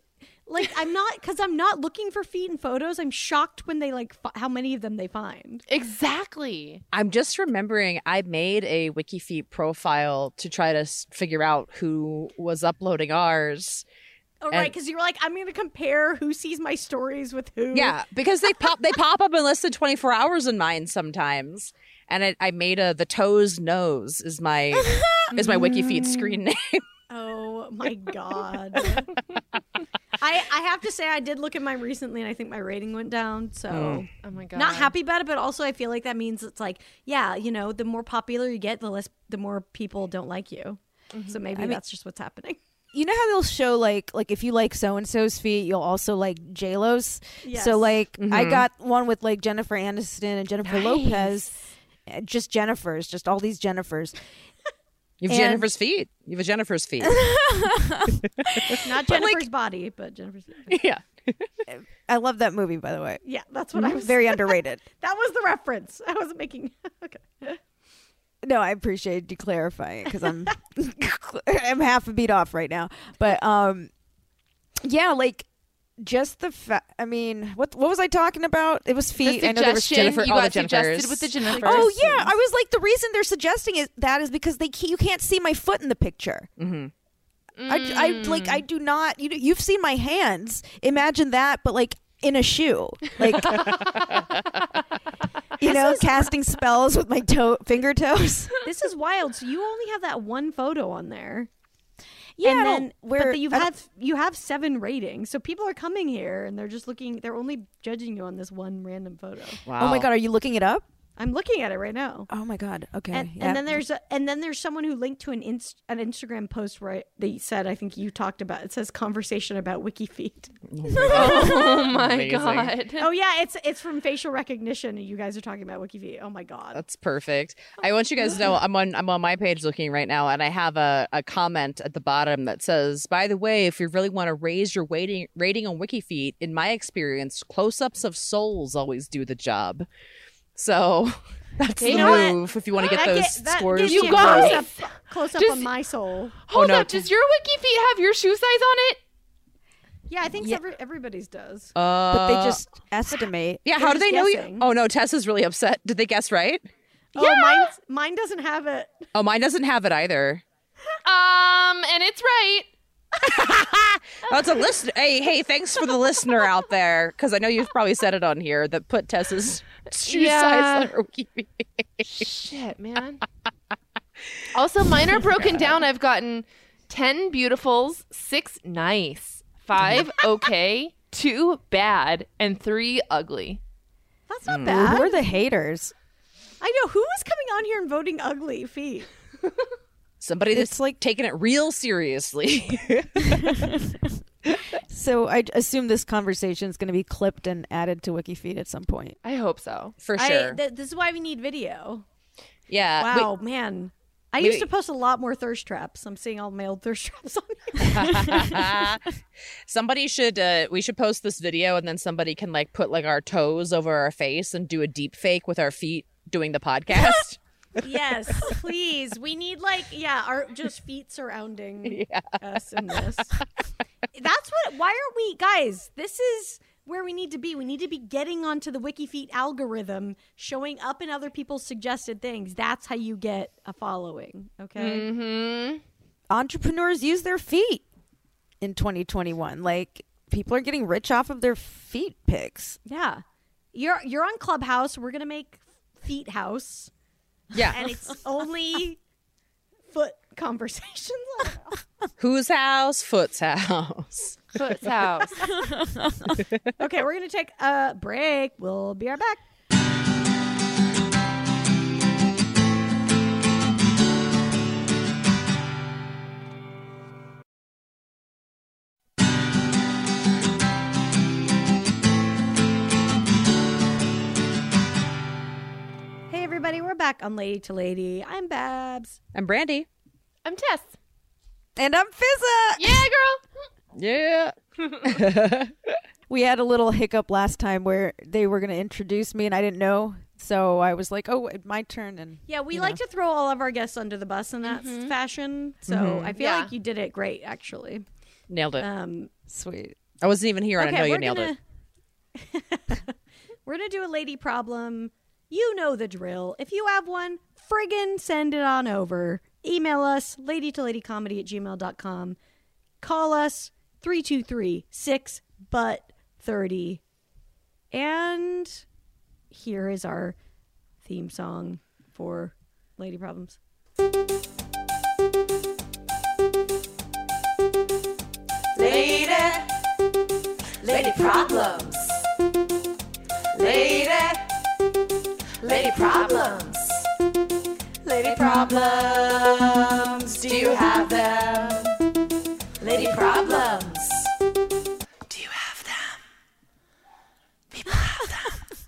Like, I'm not because I'm not looking for feet in photos. I'm shocked when they like f- how many of them they find. Exactly. I'm just remembering I made a WikiFeet profile to try to s- figure out who was uploading ours. Oh, And- right, because you were like, I'm going to compare who sees my stories with who. Yeah, because they pop they pop up in less than 24 hours in mine sometimes. And I, I made a the toes nose is my is my WikiFeet mm. screen name. Oh my god. I I have to say I did look at mine recently and I think my rating went down. So Oh, oh my god. not happy about it, but also I feel like that means it's like, yeah, you know, the more popular you get, the less the more people don't like you. Mm-hmm. So maybe mean- that's just what's happening. you know how they'll show like like if you like so and so's feet, you'll also like J Lo's. Yes. So like I mm-hmm. got one with like Jennifer Aniston and Jennifer Lopez. Just Jennifer's, just all these Jennifers. You have And- Jennifer's feet. You have a Jennifer's feet. It's not Jennifer's body, but Jennifer's. feet. yeah. I love that movie, by the way. Yeah, that's what I was. Very underrated. that was the reference. I wasn't making. okay. No, I appreciate you clarifying because I'm I'm half a beat off right now. But um, yeah, like just the fa- I mean, what what was I talking about? It was The feet. I know there was suggestion Jennifer- you all the got suggested Jennifers. with the Jennifers. Oh yeah, I was like the reason they're suggesting is that is because they ca- you can't see my foot in the picture. Mhm. I, I like I do not. You you've seen my hands. Imagine that, but like in a shoe, like you know, casting spells with my toe finger toes. This is wild. So you only have that one photo on there. Yeah, and then don't- but where- the- you have you have seven ratings, so people are coming here and they're just looking. They're only judging you on this one random photo. Wow. Oh my god, are you looking it up? I'm looking at it right now. Oh my god. Okay. And, yeah. and then there's a, and then there's someone who linked to an inst, an Instagram post where I, they said I think you talked about it says conversation about wiki WikiFeet. Oh my Amazing. god. oh yeah, it's it's from facial recognition and you guys are talking about wiki WikiFeet. Oh my god. That's perfect. I want you guys to know I'm on I'm on my page looking right now, and I have a, a comment at the bottom that says, "By the way, if you really want to raise your rating rating on WikiFeet, in my experience, close-ups of souls always do the job." So that's You the know what? move if you want to get That those get- that scores. gives You me a guys- close up, close up Just- on my soul. Hold no, up. Does your wiki feet have your shoe size on it? Yeah, I think Yeah. every, everybody's does. Uh, but they just estimate. yeah. they're How do they just know you? Oh no, Tessa's really upset. Did they guess right? Oh, mine mine doesn't have it. Oh, mine doesn't have it either. Um, and it's right. That's a listener. Hey, hey, thanks for the listener out there, because I know you've probably said it on here that put Tessa's shoe Yeah. size on her Wikipedia. Shit, man. also, mine are broken down. I've gotten 10 beautifuls, 6 nice, 5 okay, 2 bad, and 3 ugly. That's not Ooh, bad. Who are the haters? I know who is coming on here and voting ugly feet. Somebody that's It's like- taking it real seriously. So I assume this conversation is going to be clipped and added to WikiFeet at some point. I hope so. For I, sure. th- this is why we need video. yeah. wait, Wow, man. I Wait, used to post a lot more thirst traps. I'm seeing all my old thirst traps on here. somebody should uh we should post this video and then somebody can like put like our toes over our face and do a deep fake with our feet doing the podcast. yes, please. We need like yeah, our just feet surrounding us in this. That's what. Why aren't we, guys? This is where we need to be. We need to be getting onto the WikiFeet algorithm, showing up in other people's suggested things. That's how you get a following. Okay. Mm-hmm. Entrepreneurs use their feet in 2021. Like people are getting rich off of their feet pics. Yeah. You're you're on Clubhouse. We're gonna make Feet House, yeah. and it's only foot conversations. Whose house? Foot's house. Foot's house. okay, we're gonna take a break. We'll be right back. Everybody, we're back. back on Lady to Lady. I'm Babs. I'm Brandie. I'm Tess. And I'm Fizaa. Yeah, girl. Yeah. We had a little hiccup last time where they were going to introduce me and I didn't know. So I was like, "Oh, my turn." And Yeah, we like know. to throw all of our guests under the bus in that s- fashion. So I feel Yeah. like you did it great, actually. Nailed it. Um, sweet. I wasn't even here and I know you nailed it. gonna- we're gonna do a lady problem. You know the drill. If you have one, friggin' send it on over. Email us, lady to lady comedy at gmail.com. Call us 323 6 but 30. And here is our theme song for Lady Problems. Lady, lady problems. Lady, lady problems. Lady problems. Do you have them? Lady problems. Do you have them? People have them.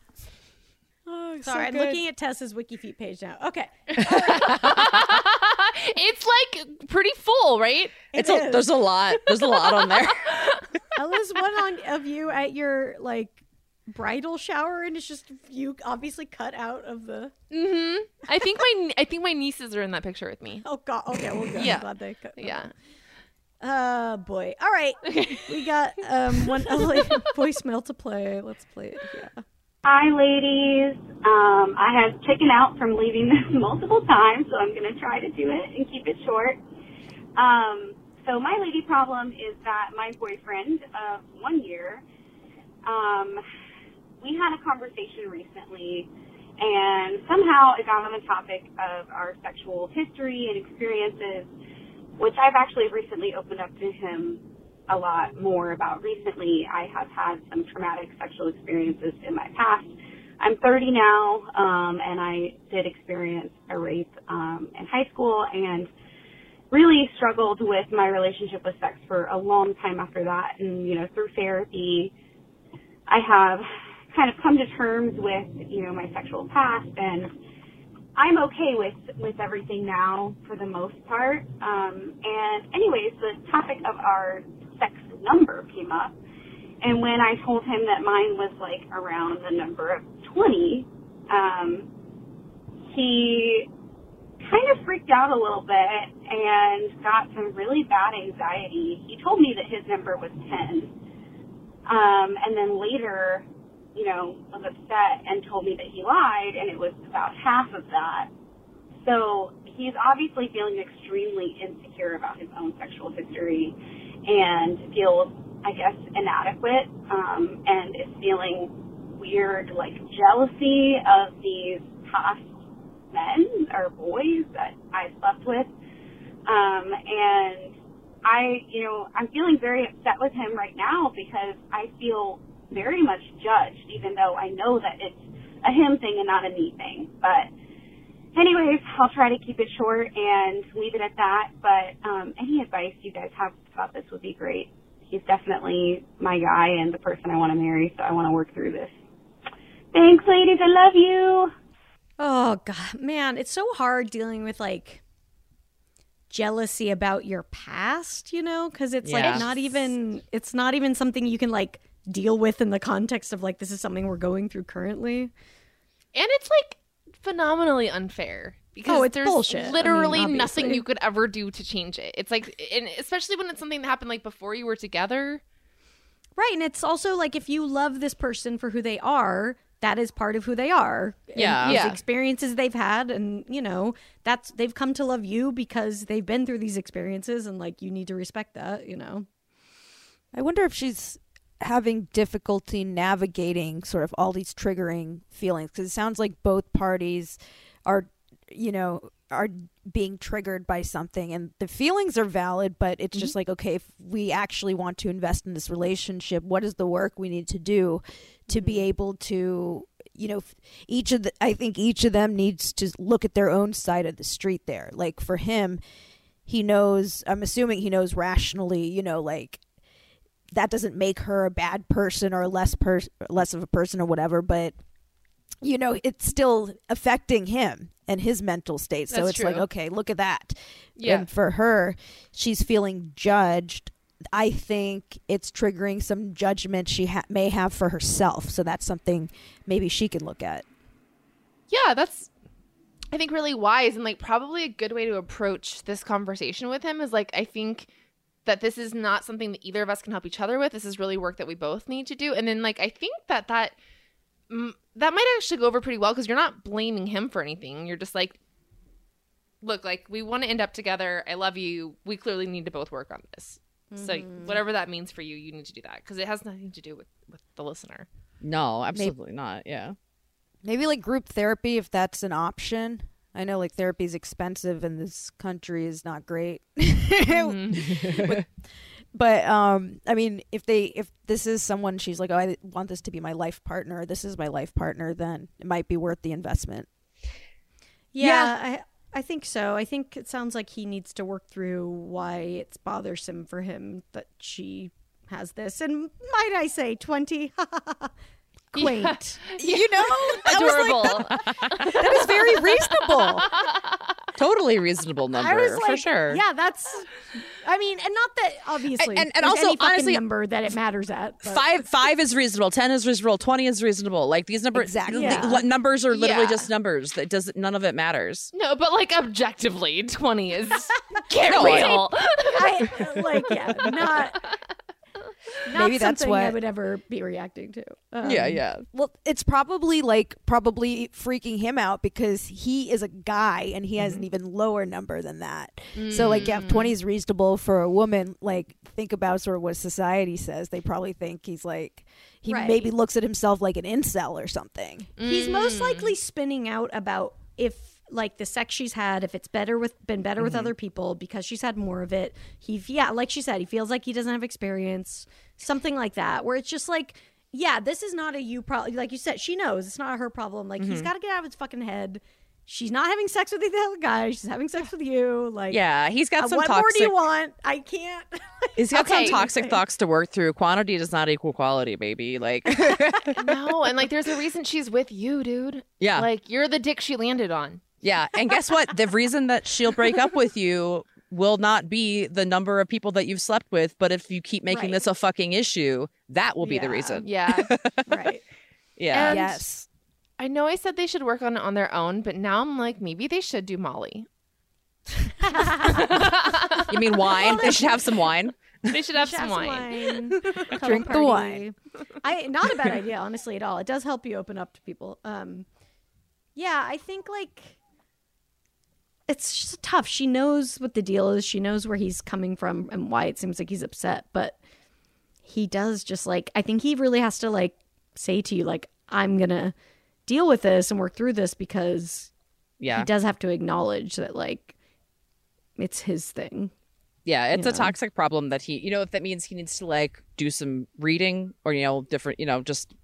Oh, Sorry, I'm looking at Tessa's WikiFeet page now. Okay. It's like pretty full, right? It's a, there's a lot. There's a lot on there. Oh, there's one on of you at your like bridal shower, and it's just you obviously cut out of the. Mm-hmm. I think my I think my nieces are in that picture with me. Oh God. Okay, well, good. Yeah. I'm glad they cut. Yeah. Uh, boy. All right, Okay. we got um one a like, voicemail to play. Let's play it. Yeah. Hi, ladies. Um, I have chickened out from leaving this multiple times, so I'm going to try to do it and keep it short. Um, so my lady problem is that my boyfriend of one year, um, we had a conversation recently, and somehow it got on the topic of our sexual history and experiences, which I've actually recently opened up to him a lot more about recently. I have had some traumatic sexual experiences in my past. I'm 30 now, um, and I did experience a rape um, in high school and really struggled with my relationship with sex for a long time after that. And, you know, through therapy, I have kind of come to terms with, you know, my sexual past and I'm okay with with everything now for the most part. Um, and anyways, the topic of our sex number came up, and when I told him that mine was like around the number of twenty, um, he kind of freaked out a little bit and got some really bad anxiety. He told me that his number was ten, um, and then later you know, was upset and told me that he lied and it was about half of that. So he's obviously feeling extremely insecure about his own sexual history and feels, I guess, inadequate, um, and is feeling weird, like jealousy of these past men or boys that I slept with. Um, and I, you know, I'm feeling very upset with him right now because I feel very much judged, even though I know that it's a him thing and not a me thing. But anyways, I'll try to keep it short and leave it at that. But um, any advice you guys have about this would be great. He's definitely my guy and the person I want to marry, so I want to work through this. Thanks, ladies. I love you. Oh god, man, it's so hard dealing with like jealousy about your past, you know, cuz it's Yeah. like not even it's not even something you can like deal with in the context of like this is something we're going through currently. And it's like phenomenally unfair because Oh, it's there's bullshit. I mean, literally nothing you could ever do to change it. It's like, and especially when it's something that happened like before you were together. Right, and it's also like if you love this person for who they are, that is part of who they are. And Yeah. these Yeah. experiences they've had and you know, that's they've come to love you because they've been through these experiences and like you need to respect that, you know. I wonder if she's having difficulty navigating sort of all these triggering feelings because it sounds like both parties are, you know, are being triggered by something and the feelings are valid, but it's just mm-hmm. like, okay, if we actually want to invest in this relationship, what is the work we need to do to be mm-hmm. able to you know each of the i think each of them needs to look at their own side of the street there. Like for him he knows i'm assuming he knows rationally you know like that doesn't make her a bad person or less per- less of a person or whatever but you know, it's still affecting him and his mental state. So That's it's like, okay, look at that. Yeah. And for her, she's feeling judged. I think it's triggering some judgment she ha- may have for herself. So that's something maybe she can look at. Yeah, that's I think really wise and like probably a good way to approach this conversation with him is like I think that this is not something that either of us can help each other with. This is really work that we both need to do. And then like I think that that mm, that might actually go over pretty well because you're not blaming him for anything. You're just like look, like we want to end up together. I love you. We clearly need to both work on this. So whatever that means for you, you need to do that because it has nothing to do with with the listener. No, absolutely not. Yeah. Maybe like group therapy if that's an option. I know like therapy is expensive and this country is not great. But- but um I mean if they if this is someone she's like, "Oh, I want this to be my life partner. This is my life partner," then it might be worth the investment. Yeah, I I think so. I think it sounds like he needs to work through why it's bothersome for him that she has this. And might I say, twenty, quaint. You know, I was like, Adorable. that is very reasonable. Totally reasonable number I was like, for sure. Yeah, that's. I mean, and not that obviously, And- and there's also, any fucking honestly, number that it matters at. but- Five five is reasonable. Ten is reasonable. Twenty is reasonable. Like these numbers, Exactly. Yeah. the- numbers are literally Yeah. just numbers. That does none of it matters. No, but like objectively, 20 is get No, real. I like, yeah, not. Not Maybe that's something I would ever be reacting to. Um, yeah, yeah. Well, it's probably like probably freaking him out because he is a guy and he has Mm-hmm. an even lower number than that. So like yeah, if 20 is reasonable for a woman, like think about sort of what society says. They probably think he's like he Right. maybe looks at himself like an incel or something. He's most likely spinning out about if like the sex she's had, if it's better with been better with other people because she's had more of it. He yeah, like she said, he feels like he doesn't have experience, something like that. Where it's just like, yeah, this is not a you problem. Like you said, she knows it's not her problem. Like he's got to get out of his fucking head. She's not having sex with the other guy. She's having sex with you. Like Yeah, he's got uh, some what more do you want? I can't. He's got Okay. some toxic thoughts to work through. Quantity does not equal quality, baby. Like, no, and like there's a reason she's with you, dude. yeah, Like you're the dick she landed on. Yeah. And guess what? The reason that she'll break up with you will not be the number of people that you've slept with, but if you keep making Right. this a fucking issue, that will be the reason. Yeah. right. Yeah. And- yes. I know I said they should work on it on their own, but now I'm like maybe they should do Molly. You mean wine? they should have some wine. They should have Should some have wine. Cuddle Drink the wine. I not a bad idea, honestly, at all. It does help you open up to people. Um, yeah, I think like it's just tough. She knows what the deal is. She knows where he's coming from and why it seems like he's upset. But he does just like I think he really has to like say to you like I'm gonna deal with this and work through this because Yeah. he does have to acknowledge that like it's his thing. Yeah, it's you a know. toxic problem that he, you know, if that means he needs to like do some reading or, you know, different, you know, just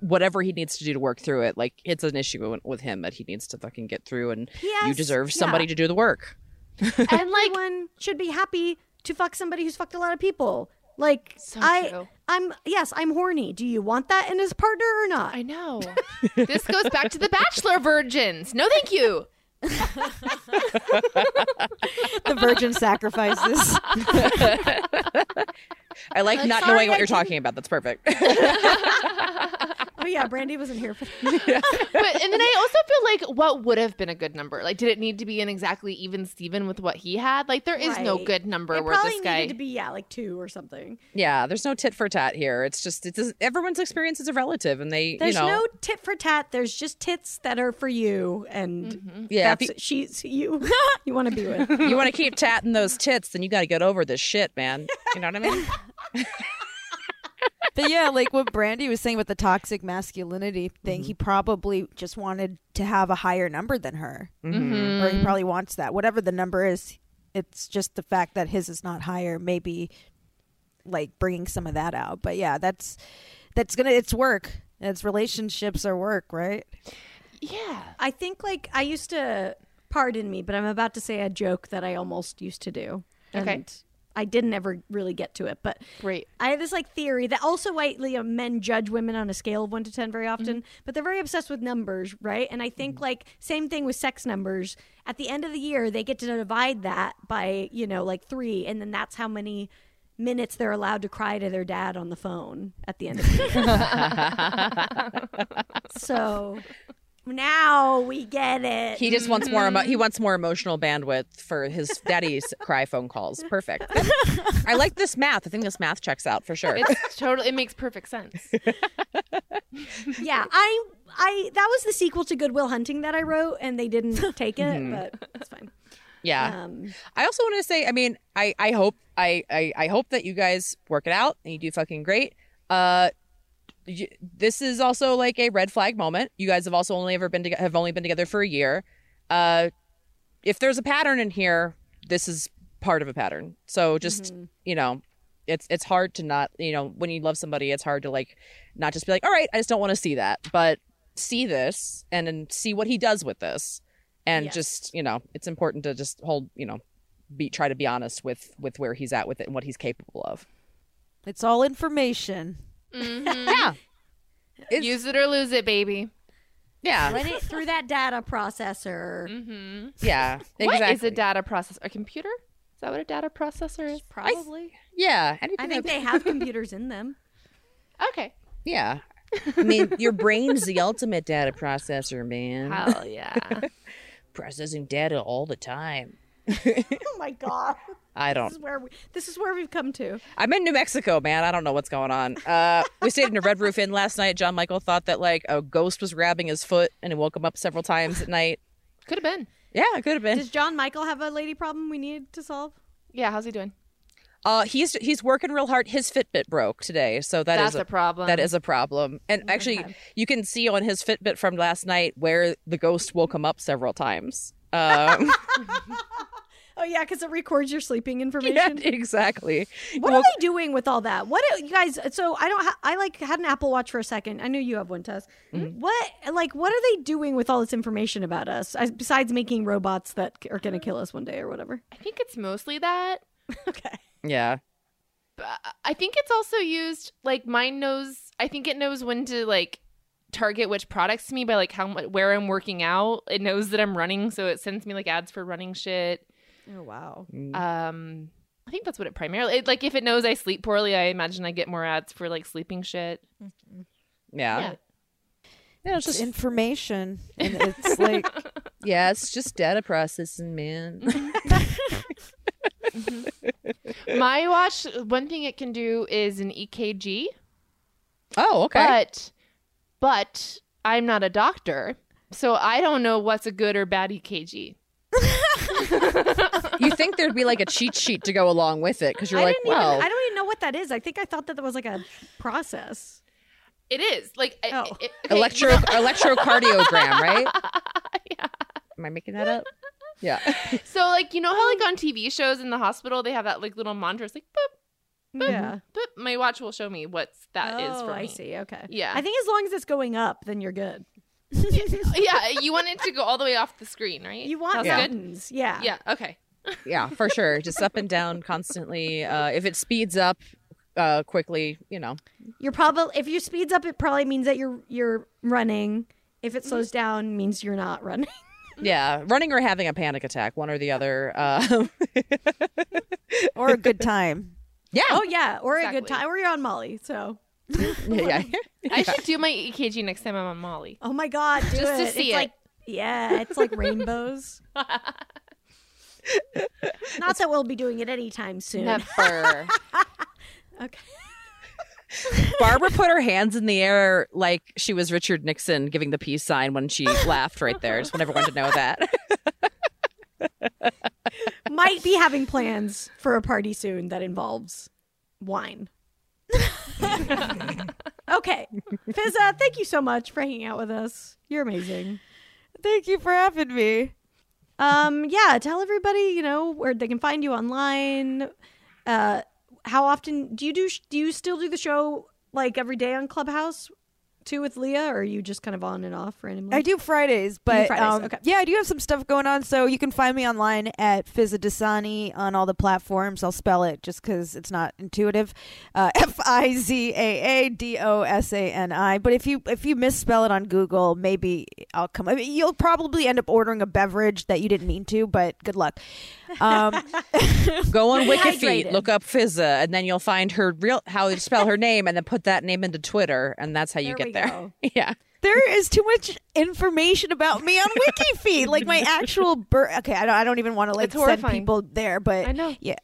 whatever he needs to do to work through it. Like, it's an issue with- with him that he needs to fucking get through, and you Yes, deserve yeah. somebody to do the work. and like one should be happy to fuck somebody who's fucked a lot of people. Like So I, true. I'm yes, I'm horny. Do you want that in his partner or not? I know. this goes back to the bachelor virgins. No, thank you. The virgin sacrifices. I like not sorry, knowing what I you're didn't- talking about. That's perfect. oh yeah, Brandie wasn't here for that. But and then I also feel like what would have been a good number? Like, did it need to be an exactly even Steven with what he had? Like, there is no good number It where probably this guy. needed to be yeah, like two or something. yeah, there's no tit for tat here. It's just, it's everyone's experiences are relative, and they, There's you know, no tit for tat. There's just tits that are for you, and Mm-hmm. yeah. That's you, she's you. you want to be with. you want to keep tatting those tits, then you got to get over this shit, man. You know what I mean? But yeah, like what Brandie was saying with the toxic masculinity thing, he probably just wanted to have a higher number than her. Mm-hmm. Or he probably wants that. Whatever the number is, it's just the fact that his is not higher, maybe like bringing some of that out. But yeah, that's that's gonna it's work. It's relationships are work, right? yeah. I think like I used to. Pardon me, but I'm about to say a joke that I almost used to do. Okay. And I didn't ever really get to it, but Great. I have this like theory that also like you know, men judge women on a scale of one to ten very often, mm-hmm. but they're very obsessed with numbers, right? And I think mm-hmm. like same thing with sex numbers. At the end of the year, they get to divide that by you know like three, and then that's how many minutes they're allowed to cry to their dad on the phone at the end of the year. so now we get it. He just wants more. Emo- he wants more emotional bandwidth for his daddy's cry phone calls. Perfect. I like this math. I think this math checks out for sure. It's totally. It makes perfect sense. yeah, I I that was the sequel to Good Will Hunting that I wrote, and they didn't take it, but it's fine. yeah. Um, I also want to say, I mean, I, I hope I, I, I hope that you guys work it out and you do fucking great. Uh, this is also like a red flag moment. You guys have also only ever been to- have only been together for a year. Uh, if there's a pattern in here, this is part of a pattern. So just you know, it's it's hard to not you know when you love somebody, it's hard to like not just be like, all right, I just don't want to see that, but see this and then see what he does with this, and Yes. just you know, it's important to just hold you know, be try to be honest with with where he's at with it and what he's capable of. It's all information. Yeah, It's- Use it or lose it, baby. yeah, run it through that data processor. Mm-hmm. yeah. What Exactly. is a data processor? A computer? Is that what a data processor is? Probably. Yeah, anything I think that- they have computers in them. Okay. Yeah. I mean, your brain's the ultimate data processor, man. Hell yeah. Processing data all the time. Oh my god. I don't. This is where we, this is where we've come to. I'm in New Mexico, man. I don't know what's going on. Uh, we stayed in a Red Roof Inn last night. John Michael thought that like a ghost was grabbing his foot, and it woke him up several times at night. Could have been. Yeah, it could have been. Does John Michael have a lady problem we need to solve? Yeah. How's he doing? Uh, he's he's working real hard. His Fitbit broke today, so that is That's a problem. That is a problem. And actually, Okay. you can see on his Fitbit from last night where the ghost woke him up several times. Um, Oh yeah, because it records your sleeping yeah, information. exactly. What Woke- are they doing with all that? What are, you guys? So I don't. Ha- I like had an Apple Watch for a second. I knew you have one, Tess. Mm-hmm. What like what are they doing with all this information about us besides making robots that are going to kill us one day or whatever? I think it's mostly that. Okay. Yeah. But I think it's also used like mine knows. I think it knows when to like target which products to me by like how much where I'm working out. It knows that I'm running, so it sends me like ads for running shit. Oh wow. Mm-hmm. Um, I think that's what it primarily. It, like if it knows I sleep poorly, I imagine I get more ads for like sleeping shit. Mm-hmm. Yeah. Yeah. Yeah, it's It's just information, and it's like yeah, it's just data processing, man. Mm-hmm. My watch, one thing it can do is an EKG, oh, okay. but but I'm not a doctor, so I don't know what's a good or bad EKG. you think there'd be like a cheat sheet to go along with it because you're I like, well, even. I don't even know what that is. I think I thought that that was like a process. It is like Oh. it- okay, electro you know- electrocardiogram, right? Yeah. Am I making that up? Yeah. so like you know how like um, on TV shows in the hospital they have that like little mantra, it's like boop boop Yeah. boop. My watch will show me what that is oh, for I see. Okay. Yeah. I think as long as it's going up, then you're good. yeah, you want it to go all the way off the screen, right? You want Sounds good? mountains. Yeah. Yeah. Okay. Yeah, for sure. Just up and down constantly. Uh, if it speeds up uh, quickly, you know. You're probably if you speeds up, it probably means that you're you're running. If it slows down, means you're not running. Yeah, running or having a panic attack, one or the other. Uh, or a good time. yeah. oh yeah, or a good time, or you're on Molly. So yeah. I should do my EKG next time I'm on Molly. oh my god, do Just to see it's it. like yeah, it's like rainbows. Not that we'll be doing it anytime soon. Never. Okay. Barbara put her hands in the air like she was Richard Nixon giving the peace sign when she laughed right there. Just want everyone to know that. Might be having plans for a party soon that involves wine. okay. Fizaa, thank you so much for hanging out with us. You're amazing. Thank you for having me. Um, yeah, tell everybody, you know, where they can find you online. Uh, how often do you do? Do you still do the show like every day on Clubhouse? Too with Leah, or are you just kind of on and off randomly? I do Fridays, but Fridays, um, okay. yeah, I do have some stuff going on. So you can find me online at FizaaDosani on all the platforms. I'll spell it just because it's not intuitive. Uh, F I Z A A D O S A N I. But if you if you misspell it on Google, maybe I'll come. I mean, you'll probably end up ordering a beverage that you didn't mean to, but good luck. Um, Go on WikiFeet, Hydrated. look up Fizaa, and then you'll find her real how to spell her name, and then put that name into Twitter, and that's how you There get there. go. yeah. there is too much information about me on WikiFeet, like my actual birth. Okay, I don't, I don't even want to like It's send people there, but I know. Yeah.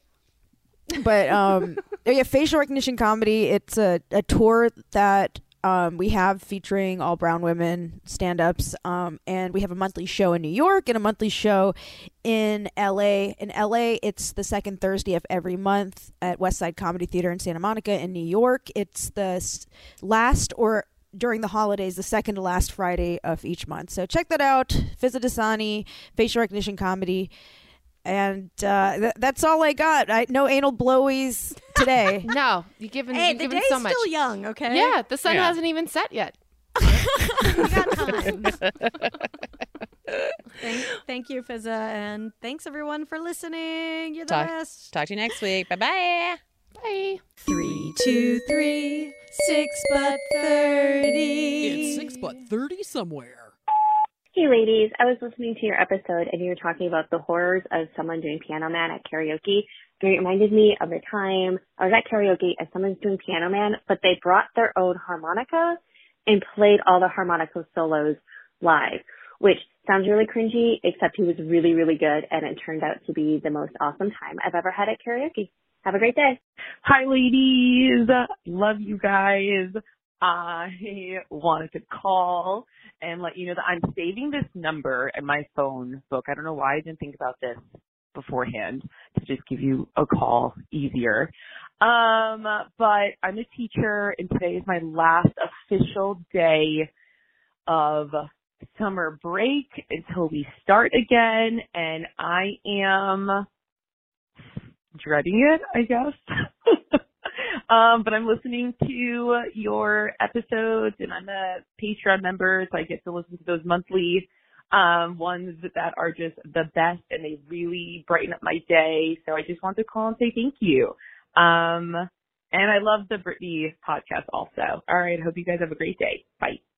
But um yeah, facial recognition comedy, it's a, a tour that um we have featuring all brown women stand ups. Um and we have a monthly show in New York and a monthly show in LA. In LA it's the second Thursday of every month at West Side Comedy Theater in Santa Monica. In New York, it's the last or during the holidays, the second to last Friday of each month. So check that out. FizaaDosani, facial recognition comedy. And uh, th- that's all I got. I no anal blowies today. No, you given Hey, you've the given day's so much. still young. Okay. Yeah, the sun Yeah. hasn't even set yet. we got time. thank, thank you, Fizaa, and thanks everyone for listening. You're the Talk- best. Talk to you next week. Bye bye. Bye. Three, two, three, six but thirty. It's six but 30 somewhere. Hey ladies, I was listening to your episode and you were talking about the horrors of someone doing Piano Man at karaoke. It reminded me of the time I was at karaoke and someone's doing Piano Man, but they brought their own harmonica and played all the harmonica solos live, which sounds really cringy, except he was really, really good and it turned out to be the most awesome time I've ever had at karaoke. Have a great day. Hi, ladies. Love you guys. I wanted to call and let you know that I'm saving this number in my phone book. I don't know why I didn't think about this beforehand to just give you a call easier. Um, but I'm a teacher and today is my last official day of summer break until we start again and I am dreading it, I guess. um, but I'm listening to your episodes and I'm a Patreon member, so I get to listen to those monthly um ones that are just the best and they really brighten up my day. So I just want to call and say thank you. Um and I love the Britney podcast also. All right, hope you guys have a great day. Bye.